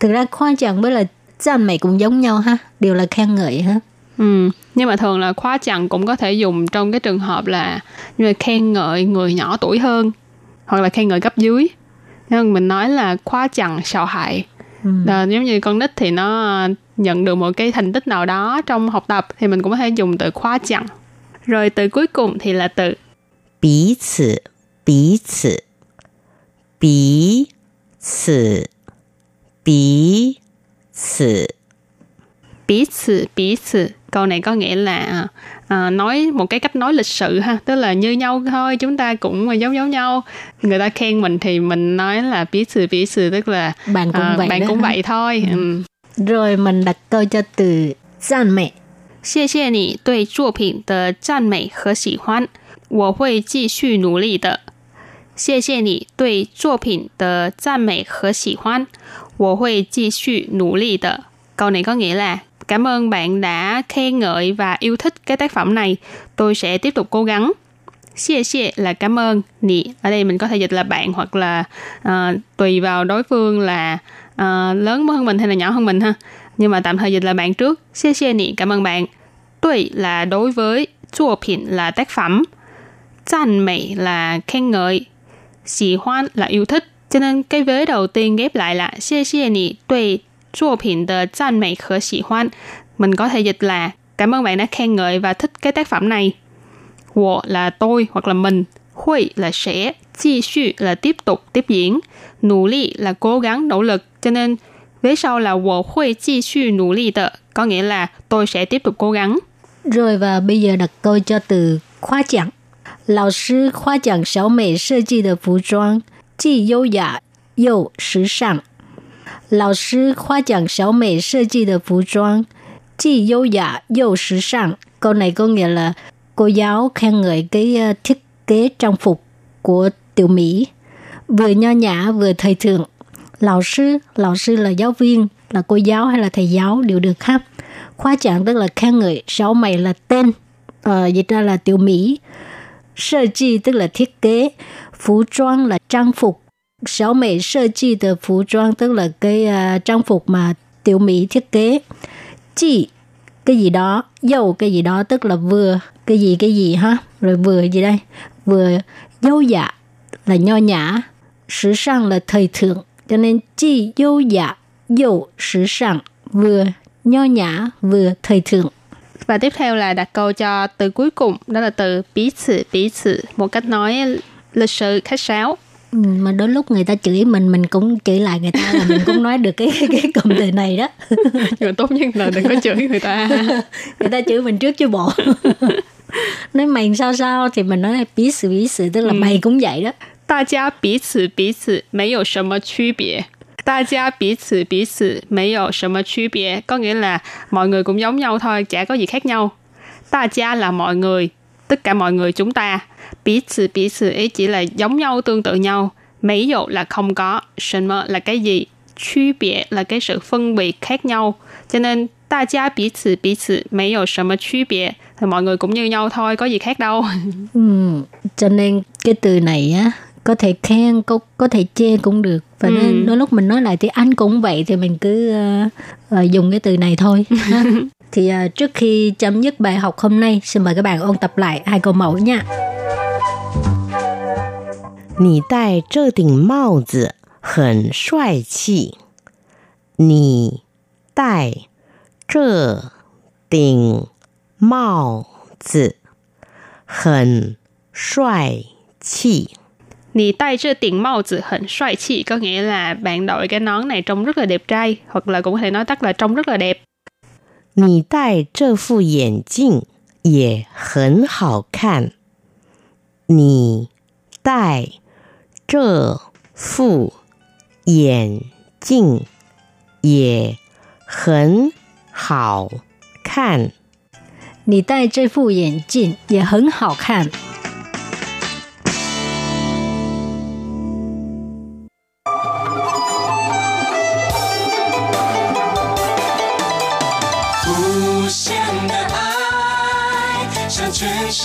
Thực ra khoa chạng với là赞mày cũng giống nhau ha, đều là khen ngợi ha. Ừ, nhưng mà thường là khóa chặn cũng có thể dùng trong cái trường hợp là như là khen ngợi người nhỏ tuổi hơn hoặc là khen ngợi cấp dưới. Nên mình nói là khóa chẳng xào hại ừ. Ờ, giống như con nít thì nó nhận được một cái thành tích nào đó trong học tập thì mình cũng có thể dùng từ khóa chẳng rồi từ cuối cùng thì là từ bí tử bí tử bí tử bí tử bí tử bí tử câu này có nghĩa là ờ, à, nói một cái cách nói lịch sự ha tức là như nhau thôi chúng ta cũng giống giống nhau người ta khen mình thì mình nói là bí sự bí sự tức là Bạn cũng à, vậy bạn đó cũng ha. vậy thôi ừ. Rồi mình đặt câu cho từ赞美. 谢谢你对作品的赞美和喜欢，我会继续努力的。谢谢你对作品的赞美和喜欢，我会继续努力的。Câu này có nghĩa là Cảm ơn bạn đã khen ngợi và yêu thích cái tác phẩm này. Tôi sẽ tiếp tục cố gắng. Xie xie là cảm ơn. nì ở đây mình có thể dịch là bạn hoặc là uh, tùy vào đối phương là uh, lớn hơn mình hay là nhỏ hơn mình ha. Nhưng mà tạm thời dịch là bạn trước. Xie xie nì cảm ơn bạn. Tùy là đối với, chua 品 là tác phẩm. 赞 mỹ là khen ngợi. Xì hoan là yêu thích. Cho nên cái vế đầu tiên ghép lại là xie xie nì tùy 作品的赞美和喜欢. Mình có thể dịch là cảm ơn bạn đã khen ngợi và thích cái tác phẩm này. 我 là tôi hoặc là mình, 会 là sẽ, 继续 là tiếp tục, tiếp diễn, 努力 là cố gắng, nỗ lực. Cho nên vế sau là 我会继续努力的, có nghĩa là tôi sẽ tiếp tục cố gắng. Rồi và bây giờ đặt câu cho từ khoa chạng. 老师夸奖小美设计的服装既优雅又时尚。 老师夸奖小美设计的服装既优雅又时尚。Câu này có nghĩa là cô giáo khen ngợi cái uh, thiết kế trang phục của tiểu Mỹ vừa nho nhã vừa thời thượng. Lão sư, lão sư là giáo viên, là cô giáo hay là thầy giáo đều được ha. Khoa trạng tức là khen ngợi, sáu mày là tên, uh, dịch ra là tiểu Mỹ. Sơ chi tức là thiết kế, phú trang là trang phục, sáu mỹ sơ chi từ服装 tức là cái uh, trang phục mà tiểu mỹ thiết kế chi cái gì đó dâu cái gì đó tức là vừa cái gì cái gì ha rồi vừa gì đây vừa dâu dạ là nho nhã时尚 là thời thượng cho nên chi dâu dạ dâu时尚 vừa nho nhã vừa thời thượng Và tiếp theo là đặt câu cho từ cuối cùng, đó là từ bí sự, bí sự, một cách nói lịch sự, khách sáo. Ừ, mà đôi lúc người ta chửi mình mình cũng chửi lại người ta là mình cũng nói được cái cái cụm từ này đó [laughs] Nhưng mà tốt nhất là đừng có chửi người ta. [laughs] người ta chửi mình trước chứ bộ [laughs] nói mày sao sao thì mình nói là bí sự bí sự tức là Ừ. mày cũng vậy đó 大家彼此彼此没有什么区别。大家彼此彼此没有什么区别 có nghĩa là mọi người cũng giống nhau thôi, chả có gì khác nhau. 大家 là mọi người, tất cả mọi người chúng ta. 彼此彼此 ý chỉ là giống nhau, tương tự nhau. 没有 là không có, 什么 là cái gì, 区别 là cái sự phân biệt khác nhau. Cho nên 大家彼此彼此没有什么区别 thì mọi người cũng như nhau thôi, có gì khác đâu. [laughs] ừ, cho nên cái từ này á có thể khen có có thể chê cũng được và Ừ. nên đôi lúc mình nói lại thì anh cũng vậy thì mình cứ ờ, ờ, dùng cái từ này thôi [laughs] ha. thì ờ, trước khi chấm dứt bài học hôm nay xin mời các bạn ôn tập lại hai câu mẫu nha 你戴这顶帽子很帅气。你戴这顶帽子很帅气。 Nì tay trên tiền mao tử hẳn xoài chị có nghĩa là bạn đội cái nón này trông rất là đẹp trai hoặc là cũng có thể nói tắt là trông rất là đẹp. 你戴这副眼镜也很好看。你戴这副眼镜也很好看。你戴这副眼镜也很好看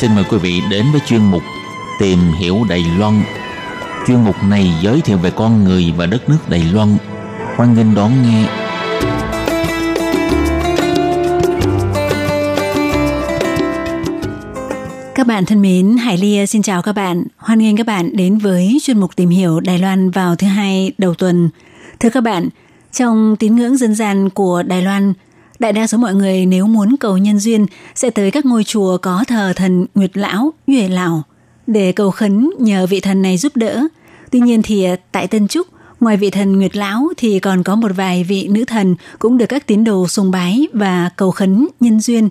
Xin mời quý vị đến với chuyên mục Tìm hiểu Đài Loan. Chuyên mục này giới thiệu về con người và đất nước Đài Loan. Hoan nghênh đón nghe. Các bạn thân mến, Hải Ly xin chào các bạn. Hoan nghênh các bạn đến với chuyên mục tìm hiểu Đài Loan vào thứ hai đầu tuần. Thưa các bạn, trong tín ngưỡng dân gian của Đài Loan, đại đa số mọi người nếu muốn cầu nhân duyên sẽ tới các ngôi chùa có thờ thần Nguyệt Lão, Yue Lão để cầu khấn nhờ vị thần này giúp đỡ. Tuy nhiên thì à, tại Tân Trúc, ngoài vị thần Nguyệt Lão thì còn có một vài vị nữ thần cũng được các tín đồ sùng bái và cầu khấn nhân duyên.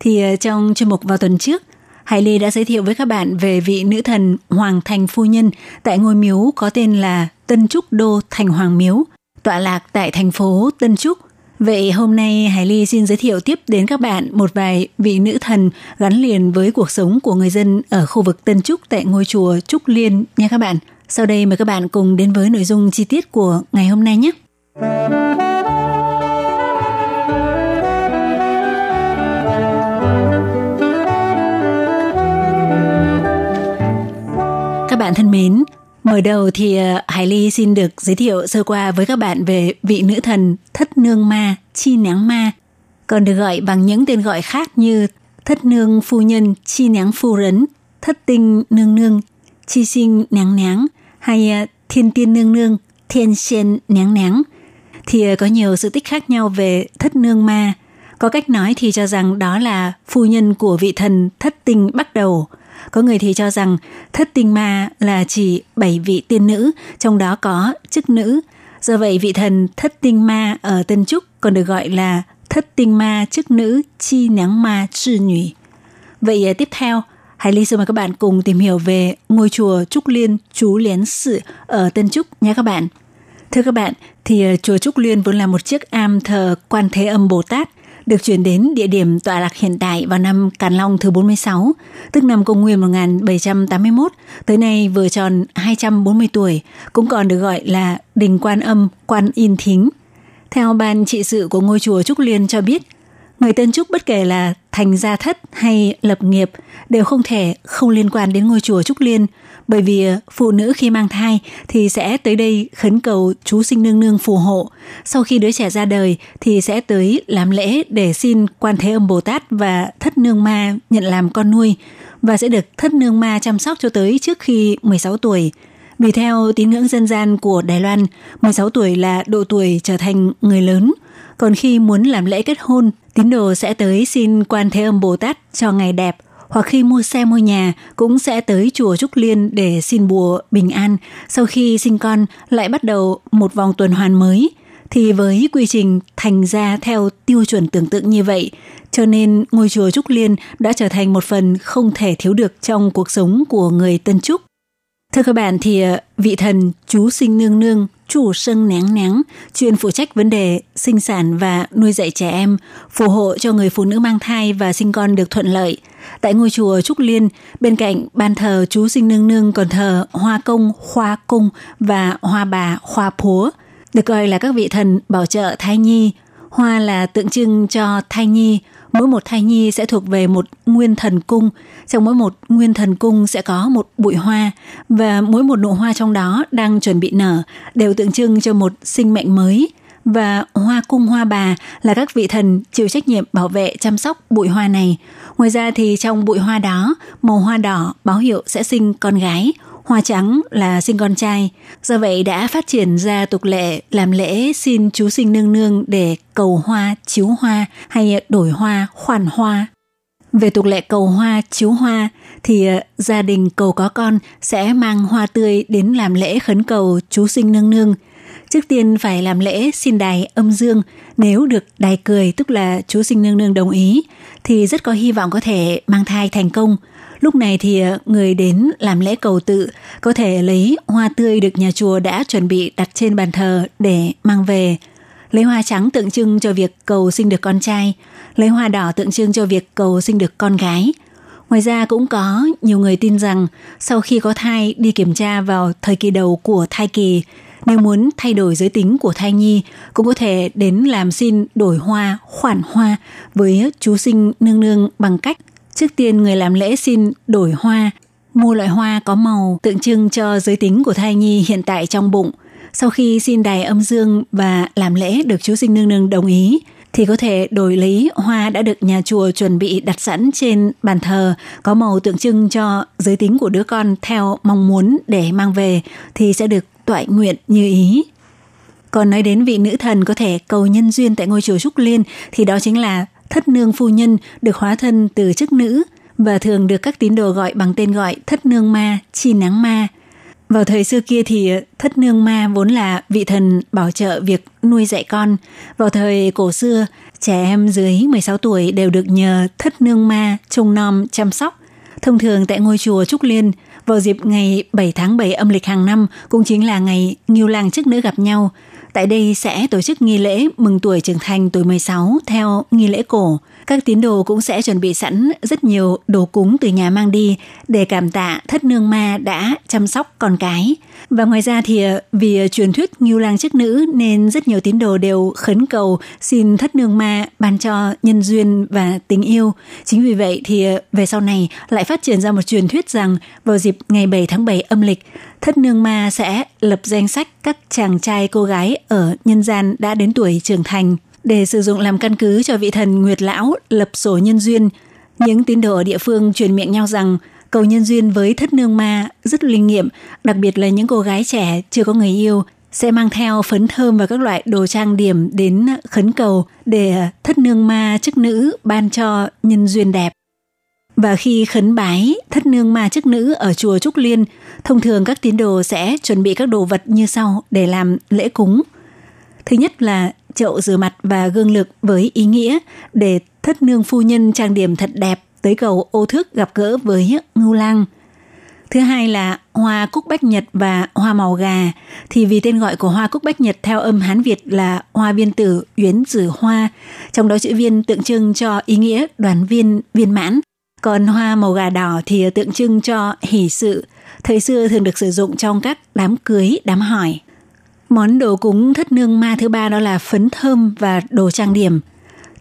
Thì à, trong chuyên mục vào tuần trước, Hải Lê đã giới thiệu với các bạn về vị nữ thần Hoàng Thành Phu Nhân tại ngôi miếu có tên là Tân Trúc Đô Thành Hoàng Miếu, tọa lạc tại thành phố Tân Trúc. Vậy hôm nay Hải Ly xin giới thiệu tiếp đến các bạn một vài vị nữ thần gắn liền với cuộc sống của người dân ở khu vực Tân Trúc tại ngôi chùa Trúc Liên nha các bạn. Sau đây mời các bạn cùng đến với nội dung chi tiết của ngày hôm nay nhé. Các bạn thân mến, mở đầu thì ờ, Hải Ly xin được giới thiệu sơ qua với các bạn về vị nữ thần Thất Nương Ma, Chi Nắng Ma, còn được gọi bằng những tên gọi khác như Thất Nương Phu Nhân, Chi Nắng Phu Rấn, Thất Tinh Nương Nương, Chi Sinh Nắng Nắng hay ờ, Thiên Tiên Nương Nương, Thiên Sen Nắng Nắng. Thì ờ, có nhiều sự tích khác nhau về Thất Nương Ma. Có cách nói thì cho rằng đó là phu nhân của vị thần Thất Tinh bắt đầu – có người thì cho rằng thất tinh ma là chỉ bảy vị tiên nữ, trong đó có chức nữ. Do vậy vị thần thất tinh ma ở Tân Trúc còn được gọi là thất tinh ma chức nữ chi nắng ma trư nhủy. Vậy à, tiếp theo, hãy Ly xin mời các bạn cùng tìm hiểu về ngôi chùa Trúc Liên Chú Liến Sự ở Tân Trúc nha các bạn. Thưa các bạn, thì à, chùa Trúc Liên vốn là một chiếc am thờ Quan Thế Âm Bồ Tát được chuyển đến địa điểm tọa lạc hiện tại vào năm Càn Long thứ 46, tức năm công nguyên 1781, tới nay vừa tròn 240 tuổi, cũng còn được gọi là Đình Quan Âm Quan Yên Thính. Theo ban trị sự của ngôi chùa Trúc Liên cho biết, người tên Trúc bất kể là thành gia thất hay lập nghiệp đều không thể không liên quan đến ngôi chùa Trúc Liên, bởi vì ờ, phụ nữ khi mang thai thì sẽ tới đây khấn cầu chú sinh nương nương phù hộ. Sau khi đứa trẻ ra đời thì sẽ tới làm lễ để xin quan thế âm Bồ Tát và thất nương ma nhận làm con nuôi và sẽ được thất nương ma chăm sóc cho tới trước khi 16 tuổi. Vì theo tín ngưỡng dân gian của Đài Loan, 16 tuổi là độ tuổi trở thành người lớn. Còn khi muốn làm lễ kết hôn, tín đồ sẽ tới xin quan thế âm Bồ Tát cho ngày đẹp hoặc khi mua xe mua nhà cũng sẽ tới chùa Trúc Liên để xin bùa bình an. Sau khi sinh con lại bắt đầu một vòng tuần hoàn mới thì với quy trình thành ra theo tiêu chuẩn tưởng tượng như vậy, cho nên ngôi chùa Trúc Liên đã trở thành một phần không thể thiếu được trong cuộc sống của người Tân Trúc. Thưa các bạn thì ờ, vị thần chú sinh nương nương chủ sân nén nén, chuyên phụ trách vấn đề sinh sản và nuôi dạy trẻ em, phù hộ cho người phụ nữ mang thai và sinh con được thuận lợi. Tại ngôi chùa Trúc Liên, bên cạnh ban thờ chú sinh nương nương còn thờ hoa công, hoa cung và hoa bà, hoa púa, được gọi là các vị thần bảo trợ thai nhi. Hoa là tượng trưng cho thai nhi, mỗi một thai nhi sẽ thuộc về một nguyên thần cung. Trong mỗi một nguyên thần cung sẽ có một bụi hoa và mỗi một nụ hoa trong đó đang chuẩn bị nở đều tượng trưng cho một sinh mệnh mới. Và hoa cung hoa bà là các vị thần chịu trách nhiệm bảo vệ chăm sóc bụi hoa này. Ngoài ra thì trong bụi hoa đó, màu hoa đỏ báo hiệu sẽ sinh con gái, hoa trắng là sinh con trai. Do vậy đã phát triển ra tục lệ làm lễ xin chú sinh nương nương để cầu hoa, chiếu hoa hay đổi hoa, khoản hoa. Về tục lệ cầu hoa, chiếu hoa thì ờ, gia đình cầu có con sẽ mang hoa tươi đến làm lễ khấn cầu chú sinh nương nương. Trước tiên phải làm lễ xin đài âm dương, nếu được đài cười tức là chú sinh nương nương đồng ý thì rất có hy vọng có thể mang thai thành công. Lúc này thì ờ, người đến làm lễ cầu tự có thể lấy hoa tươi được nhà chùa đã chuẩn bị đặt trên bàn thờ để mang về. Lấy hoa trắng tượng trưng cho việc cầu sinh được con trai, lấy hoa đỏ tượng trưng cho việc cầu sinh được con gái. Ngoài ra cũng có nhiều người tin rằng sau khi có thai đi kiểm tra vào thời kỳ đầu của thai kỳ nếu muốn thay đổi giới tính của thai nhi, cũng có thể đến làm xin đổi hoa, khoản hoa với chú sinh nương nương bằng cách trước tiên người làm lễ xin đổi hoa, mua loại hoa có màu tượng trưng cho giới tính của thai nhi hiện tại trong bụng. Sau khi xin đài âm dương và làm lễ được chú sinh nương nương đồng ý, thì có thể đổi lấy hoa đã được nhà chùa chuẩn bị đặt sẵn trên bàn thờ có màu tượng trưng cho giới tính của đứa con theo mong muốn để mang về thì sẽ được toại nguyện như ý. Còn nói đến vị nữ thần có thể cầu nhân duyên tại ngôi chùa Trúc Liên thì đó chính là thất nương phu nhân được hóa thân từ chức nữ và thường được các tín đồ gọi bằng tên gọi thất nương ma, chi nắng ma. Vào thời xưa kia thì thất nương ma vốn là vị thần bảo trợ việc nuôi dạy con. Vào thời cổ xưa, trẻ em dưới 16 tuổi đều được nhờ thất nương ma trông nom chăm sóc. Thông thường tại ngôi chùa Trúc Liên, vào dịp ngày 7 tháng 7 âm lịch hàng năm cũng chính là ngày Nghiêu làng chức nữ gặp nhau. Tại đây sẽ tổ chức nghi lễ mừng tuổi trưởng thành tuổi 16 theo nghi lễ cổ. Các tín đồ cũng sẽ chuẩn bị sẵn rất nhiều đồ cúng từ nhà mang đi để cảm tạ thất nương ma đã chăm sóc con cái. Và ngoài ra thì ờ, vì ờ, truyền thuyết Ngưu Lang chức nữ nên rất nhiều tín đồ đều khấn cầu xin thất nương ma ban cho nhân duyên và tình yêu. Chính vì vậy thì ờ, về sau này lại phát triển ra một truyền thuyết rằng vào dịp ngày 7 tháng 7 âm lịch, thất nương ma sẽ lập danh sách các chàng trai cô gái ở nhân gian đã đến tuổi trưởng thành để sử dụng làm căn cứ cho vị thần Nguyệt Lão lập sổ nhân duyên. Những tín đồ ở địa phương truyền miệng nhau rằng cầu nhân duyên với thất nương ma rất linh nghiệm, đặc biệt là những cô gái trẻ chưa có người yêu sẽ mang theo phấn thơm và các loại đồ trang điểm đến khấn cầu để thất nương ma chức nữ ban cho nhân duyên đẹp. Và khi khấn bái thất nương ma chức nữ ở chùa Trúc Liên, thông thường các tín đồ sẽ chuẩn bị các đồ vật như sau để làm lễ cúng. Thứ nhất là chậu rửa mặt và gương lực với ý nghĩa để thất nương phu nhân trang điểm thật đẹp tới cầu ô thước gặp gỡ với ngưu lang. Thứ hai là hoa cúc bách nhật và hoa màu gà. Thì vì tên gọi của hoa cúc bách nhật theo âm Hán Việt là hoa viên tử, yến tử hoa. Trong đó chữ viên tượng trưng cho ý nghĩa đoàn viên, viên mãn. Còn hoa màu gà đỏ thì tượng trưng cho hỷ sự. Thời xưa thường được sử dụng trong các đám cưới, đám hỏi. Món đồ cúng thất nương ma thứ ba đó là phấn thơm và đồ trang điểm.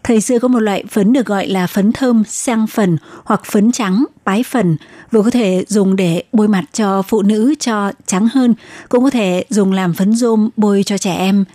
Thời xưa có một loại phấn được gọi là phấn thơm sang phần hoặc phấn trắng, bái phần, vừa có thể dùng để bôi mặt cho phụ nữ cho trắng hơn, cũng có thể dùng làm phấn rôm bôi cho trẻ em.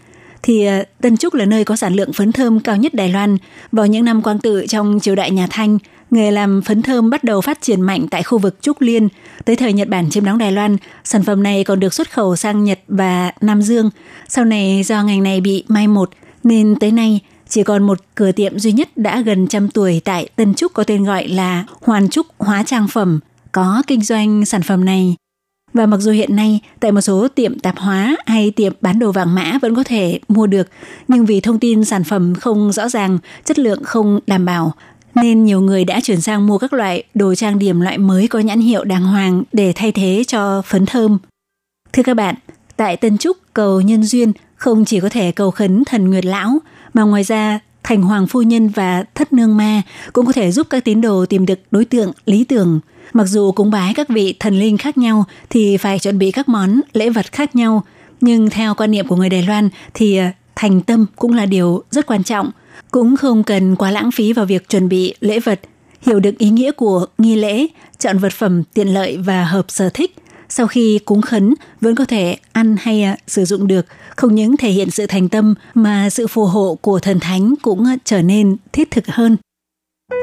Thì ờ, Tân Trúc là nơi có sản lượng phấn thơm cao nhất Đài Loan. Vào những năm quang tự trong triều đại nhà Thanh, nghề làm phấn thơm bắt đầu phát triển mạnh tại khu vực Trúc Liên. Tới thời Nhật Bản chiếm đóng Đài Loan, sản phẩm này còn được xuất khẩu sang Nhật và Nam Dương. Sau này do ngành này bị mai một, nên tới nay chỉ còn một cửa tiệm duy nhất đã gần trăm tuổi tại Tân Trúc có tên gọi là Hoàn Trúc Hóa Trang Phẩm, có kinh doanh sản phẩm này. Và mặc dù hiện nay tại một số tiệm tạp hóa hay tiệm bán đồ vàng mã vẫn có thể mua được, nhưng vì thông tin sản phẩm không rõ ràng, chất lượng không đảm bảo, nên nhiều người đã chuyển sang mua các loại đồ trang điểm loại mới có nhãn hiệu đàng hoàng để thay thế cho phấn thơm. Thưa các bạn, tại Tân Trúc cầu nhân duyên không chỉ có thể cầu khấn thần Nguyệt Lão, mà ngoài ra thành hoàng phu nhân và thất nương ma cũng có thể giúp các tín đồ tìm được đối tượng lý tưởng. Mặc dù cúng bái các vị thần linh khác nhau thì phải chuẩn bị các món lễ vật khác nhau, nhưng theo quan niệm của người Đài Loan thì thành tâm cũng là điều rất quan trọng, cũng không cần quá lãng phí vào việc chuẩn bị lễ vật, hiểu được ý nghĩa của nghi lễ, chọn vật phẩm tiện lợi và hợp sở thích sau khi cúng khấn vẫn có thể ăn hay à, sử dụng được, không những thể hiện sự thành tâm mà sự phù hộ của thần thánh cũng trở nên thiết thực hơn.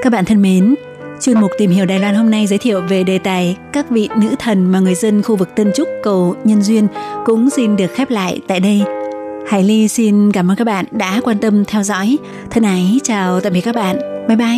Các bạn thân mến, chuyên mục tìm hiểu Đài Loan hôm nay giới thiệu về đề tài các vị nữ thần mà người dân khu vực Tân Trúc cầu nhân duyên cũng xin được khép lại tại đây. Hải Ly xin cảm ơn các bạn đã quan tâm theo dõi. Thân ái, chào tạm biệt các bạn. Bye bye.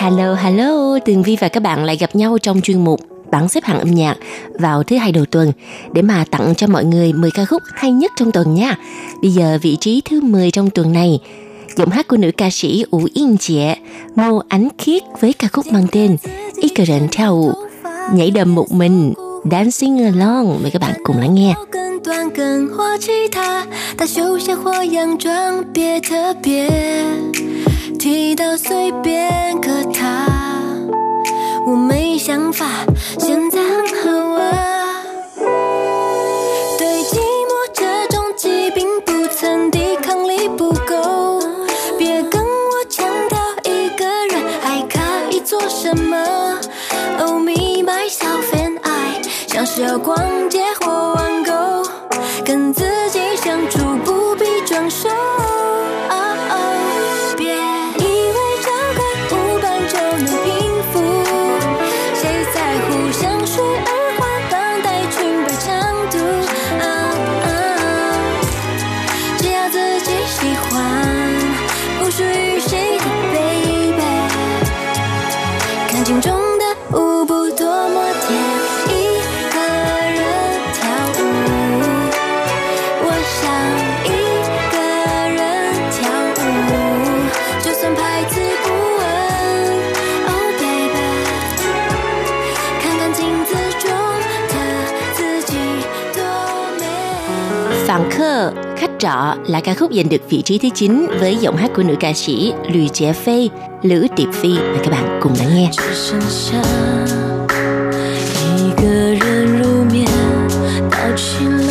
Hello, hello, Tường Vi và các bạn lại gặp nhau trong chuyên mục bảng xếp hạng âm nhạc vào thứ hai đầu tuần để mà tặng cho mọi người 10 ca khúc hay nhất trong tuần nha. Bây giờ vị trí thứ 10 trong tuần này, giọng hát của nữ ca sĩ Ủ Yên Chệ, Ngô Ánh Khiết với ca khúc mang tên Ý cờ rệnh theo nhảy đầm một mình, Dancing Along. Mời các bạn cùng lắng nghe. 断更或其他，大休闲或佯装，别特别。 提到随便个他，我没想法，现在很好啊。对寂寞这种疾病，不曾抵抗力不够，别跟我强调一个人还可以做什么。Oh me myself and I，像是要逛 trọ là ca khúc giành được vị trí thứ 9 với giọng hát của nữ ca sĩ Lü Trẻ Phê, Lữ Tiệp Phi. Mời các bạn cùng lắng nghe. 一个人入眠，到清了，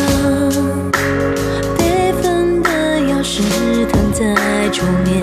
备份的钥匙躺在桌面，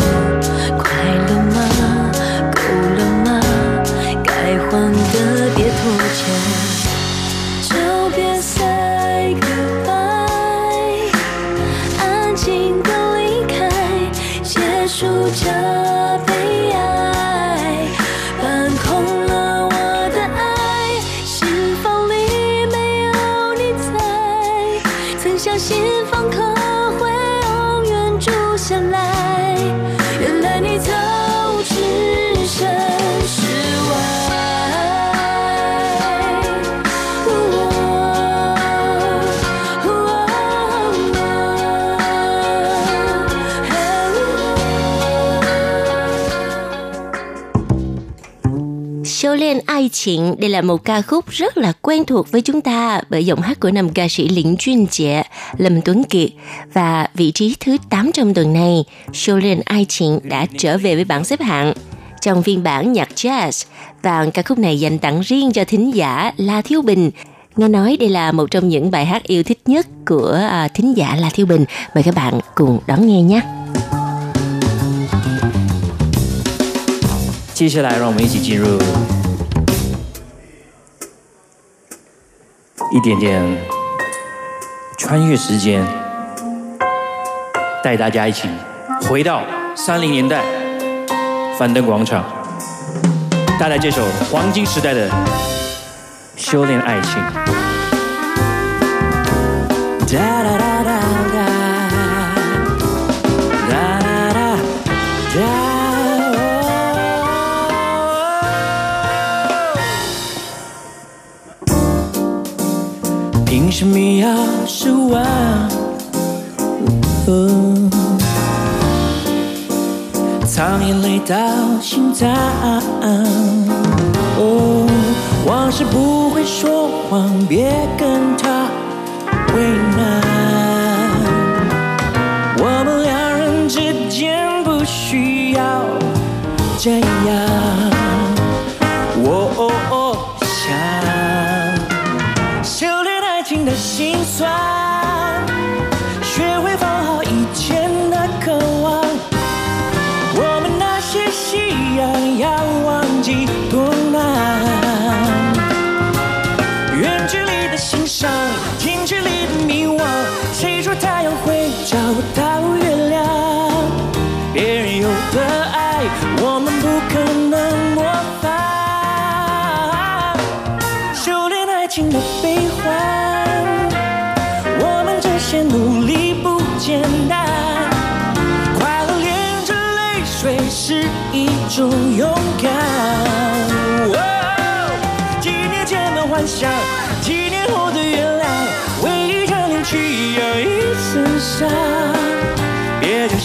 lên ai chuyện đây là một ca khúc rất là quen thuộc với chúng ta bởi giọng hát của nam ca sĩ Lĩnh Chuyên Trẻ, Lâm Tuấn Kiệt và vị trí thứ 8 trong tuần này,修lên ai chuyện đã trở về với bảng xếp hạng trong phiên bản nhạc jazz và ca khúc này dành tặng riêng cho thính giả La Thiếu Bình. Nghe nói đây là một trong những bài hát yêu thích nhất của à, thính giả La Thiếu Bình. Mời các bạn cùng đón nghe nhé. 接下来，让我们一起进入 一点点穿越时间，带大家一起回到三零年代樊登广场，带来这首黄金时代的《修炼爱情》。哒哒哒哒哒哒哒哒什么要失望？哦藏眼泪到心脏。哦，往事不会说谎，别跟他为难。我们两人之间不需要这样。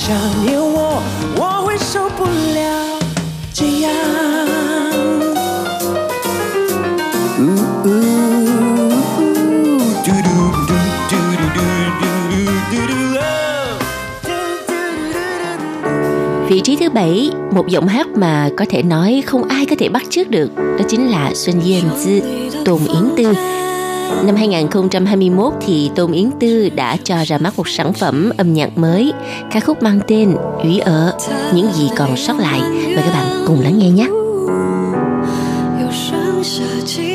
想念我，我会受不了这样。呜呜嘟嘟嘟嘟嘟嘟嘟嘟嘟哦 Vị trí thứ bảy, một giọng hát mà có thể nói không ai có thể bắt chước được, đó chính là Xuân Yên Tư, Tôn Yến Tư. Năm 2021 thì Tôn Yến Tư đã cho ra mắt một sản phẩm âm nhạc mới, ca khúc mang tên Ủy ở, những gì còn sót lại. Mời các bạn cùng lắng nghe nhé. 又剩下记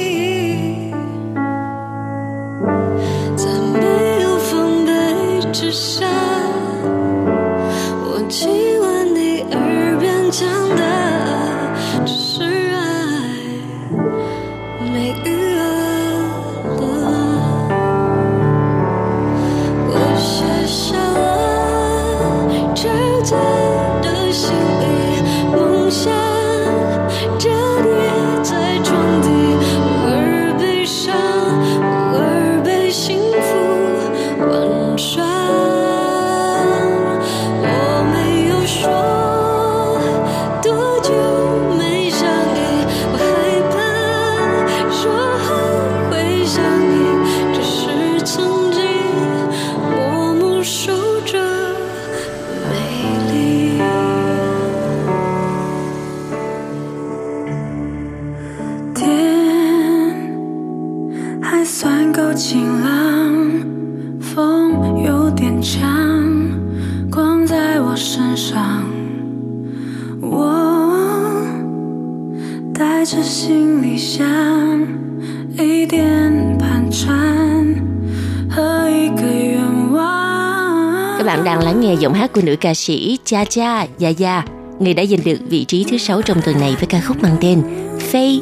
nghe giọng hát của nữ ca sĩ Cha Cha Yaya, người đã giành được vị trí thứ sáu trong tuần này với ca khúc mang tên Fay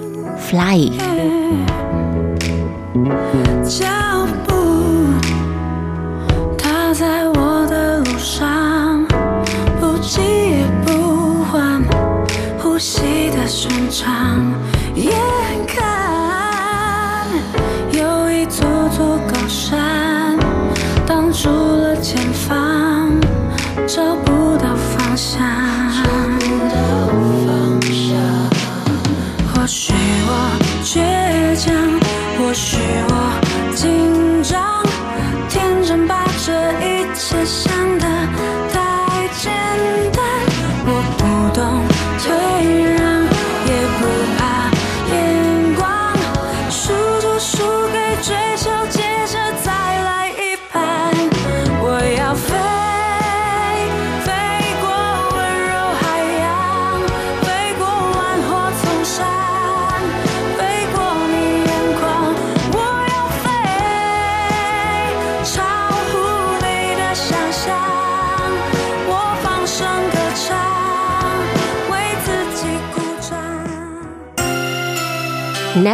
Fly. 脚步踏在我的路上，不急也不缓，呼吸的顺畅。 找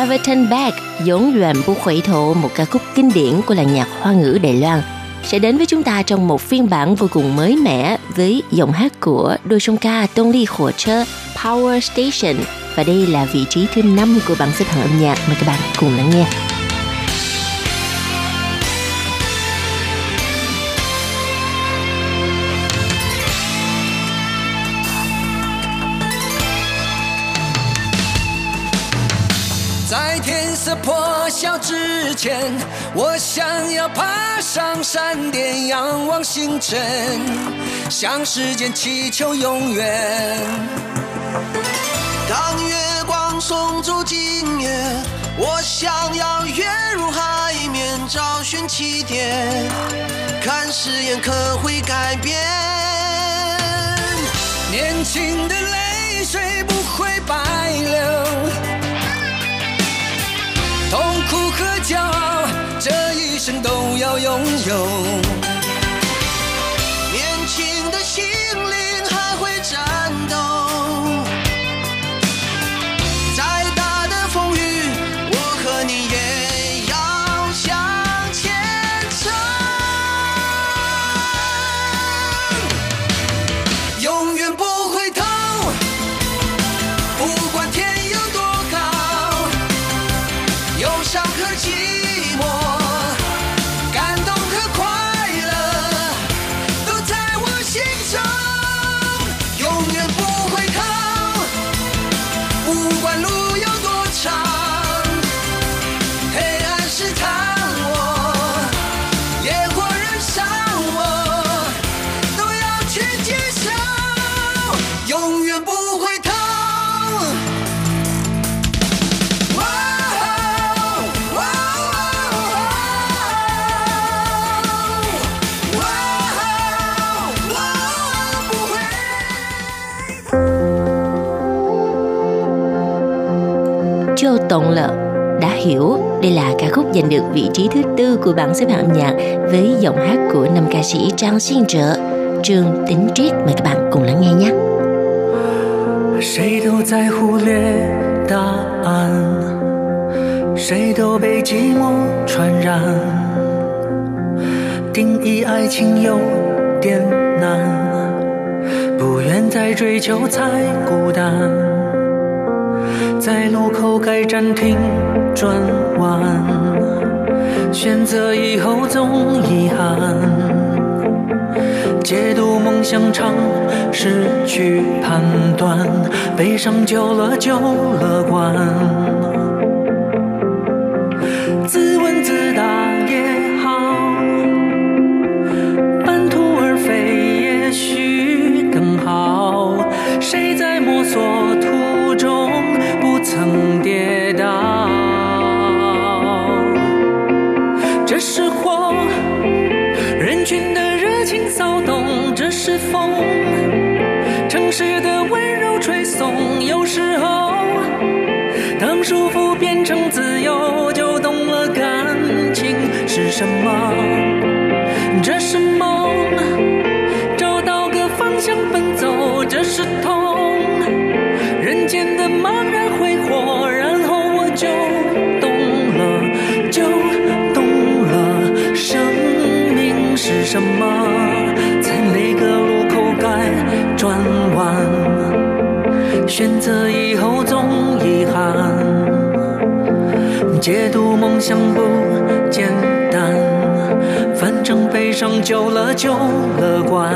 Never Turn Back, dỗn dàng bu khuẩy thổ, một ca khúc kinh điển của làng nhạc hoa ngữ Đài Loan sẽ đến với chúng ta trong một phiên bản vô cùng mới mẻ với giọng hát của đôi song ca Tôn Ly H 火车 Power Station và đây là vị trí thứ năm của bảng xếp hạng âm nhạc mời các bạn cùng lắng nghe. 天色破晓之前，我想要爬上山巅，仰望星辰，向时间祈求永远。当月光送走今夜，我想要跃入海面，找寻起点，看誓言可会改变。年轻的泪水不会白流，生都要拥有。Cho Tụng Lợ đã hiểu đây là ca khúc giành được vị trí thứ tư của bảng xếp hạng âm nhạc với giọng hát của nam ca sĩ Trang Xuyên Trợ, Trương Tính Triết. Mời các bạn cùng lắng nghe nhé. 谁都在忽略答案，谁都被寂寞传染。定义爱情有点难，不愿再追求才孤单。 在路口该暂停转弯，选择以后总遗憾。解读梦想常失去判断，悲伤久了就乐观。选择以后总遗憾，解读梦想不简单，反正悲伤久了就乐观。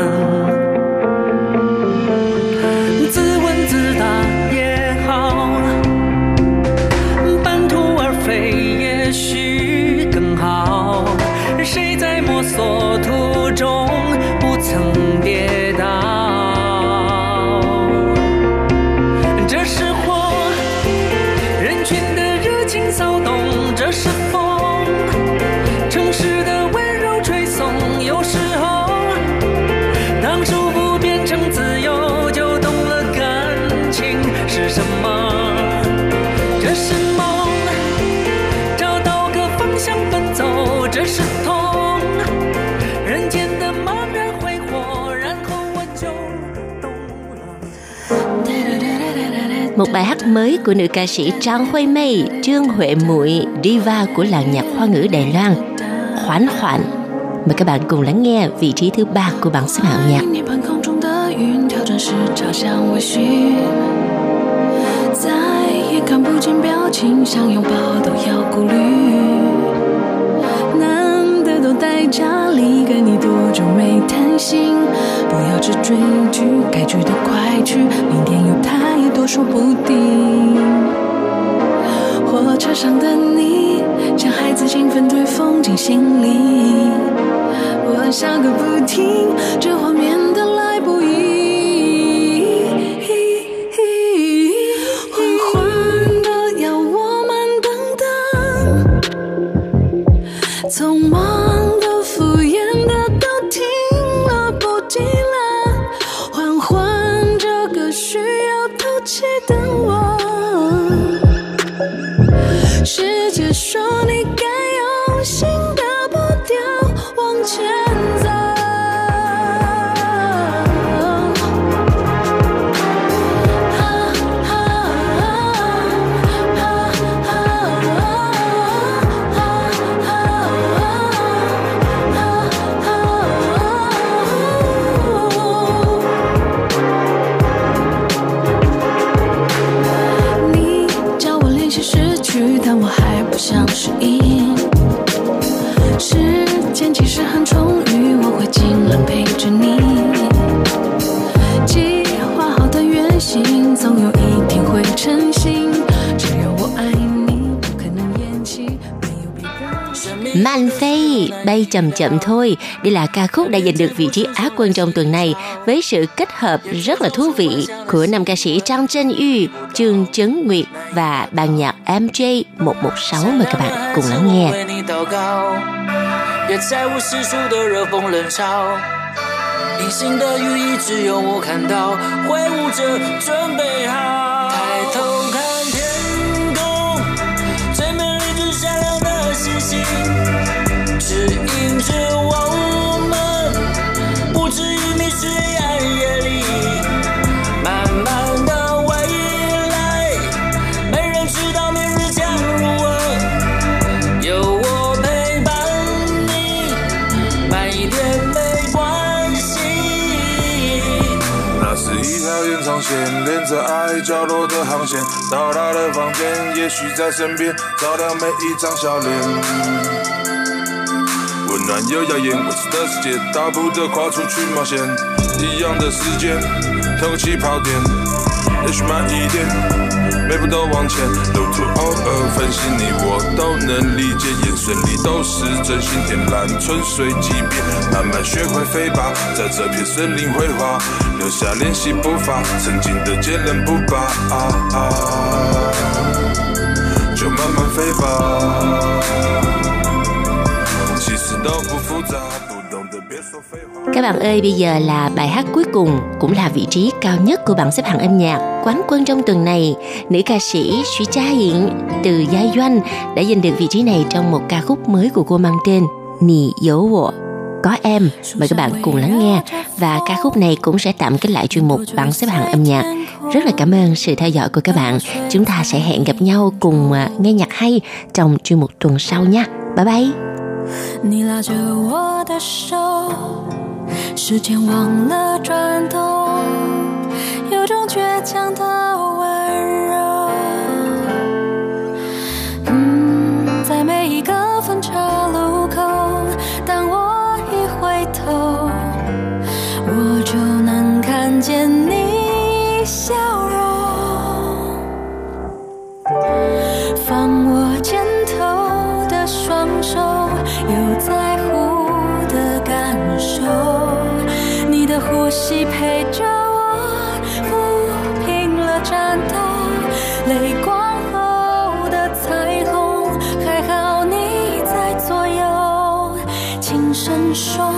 Một bài hát mới của nữ ca sĩ Trang Huê Mây, Trương Huệ Muội, diva của làng nhạc hoa ngữ Đài Loan, Khoản Khoản. Mời các bạn cùng lắng nghe vị trí thứ ba của bảng xếp hạng nhạc. 念半空中的云，调整时照相微醺，再也看不见表情，想拥抱都要顾虑。难得都待家里，跟你多久没谈心？不要只追剧，该去的快去，明天有太 说不定。火车上的你，像孩子兴奋对风进心里。我笑个不停，这画面 chậm chậm thôi. Đây là ca khúc đã giành được vị trí Á quân trong tuần này với sự kết hợp rất là thú vị của năm ca sĩ Trang Trân Yu, Trương Trấn Nguyệt và ban nhạc MJ 116 mời các bạn cùng lắng nghe. 为你祷告，别在乎世俗的热风冷嘲。隐形的羽翼只有我看到，挥舞着准备好。 着爱角落的航线。到达的房间，也许在身边，照亮每一张笑脸。温暖又耀眼，未知的世界，大步的跨出去冒险。一样的时间，同个起跑点，也许慢一点，每步都往前。路途偶尔分心，你我都能理解，眼神里都是真心。天蓝春水即便慢慢学会飞吧，在这片森林绘画，留下练习步伐，曾经的坚韧不拔。啊啊就慢慢飞吧，其实都不复杂，不懂得别说废话。 Các bạn ơi, bây giờ là bài hát cuối cùng cũng là vị trí cao nhất của bảng xếp hạng âm nhạc quán quân trong tuần này. Nữ ca sĩ Suy Cha Hiện từ Gia Doanh đã giành được vị trí này trong một ca khúc mới của cô mang tên Nì Dấu Wo. Có em, mời các bạn cùng lắng nghe và ca khúc này cũng sẽ tạm kết lại chuyên mục bảng xếp hạng âm nhạc. Rất là cảm ơn sự theo dõi của các bạn. Chúng ta sẽ hẹn gặp nhau cùng à, nghe nhạc hay trong chuyên mục tuần sau nha. Bye bye. 你拉着我的手，时间忘了转动， 种倔强的温柔。嗯，在每一个分岔路口，当我一回头，我就能看见你笑容。放我肩头的双手，有在乎的感受，你的呼吸陪着，战斗，泪光后的彩虹，还好你在左右，轻声说。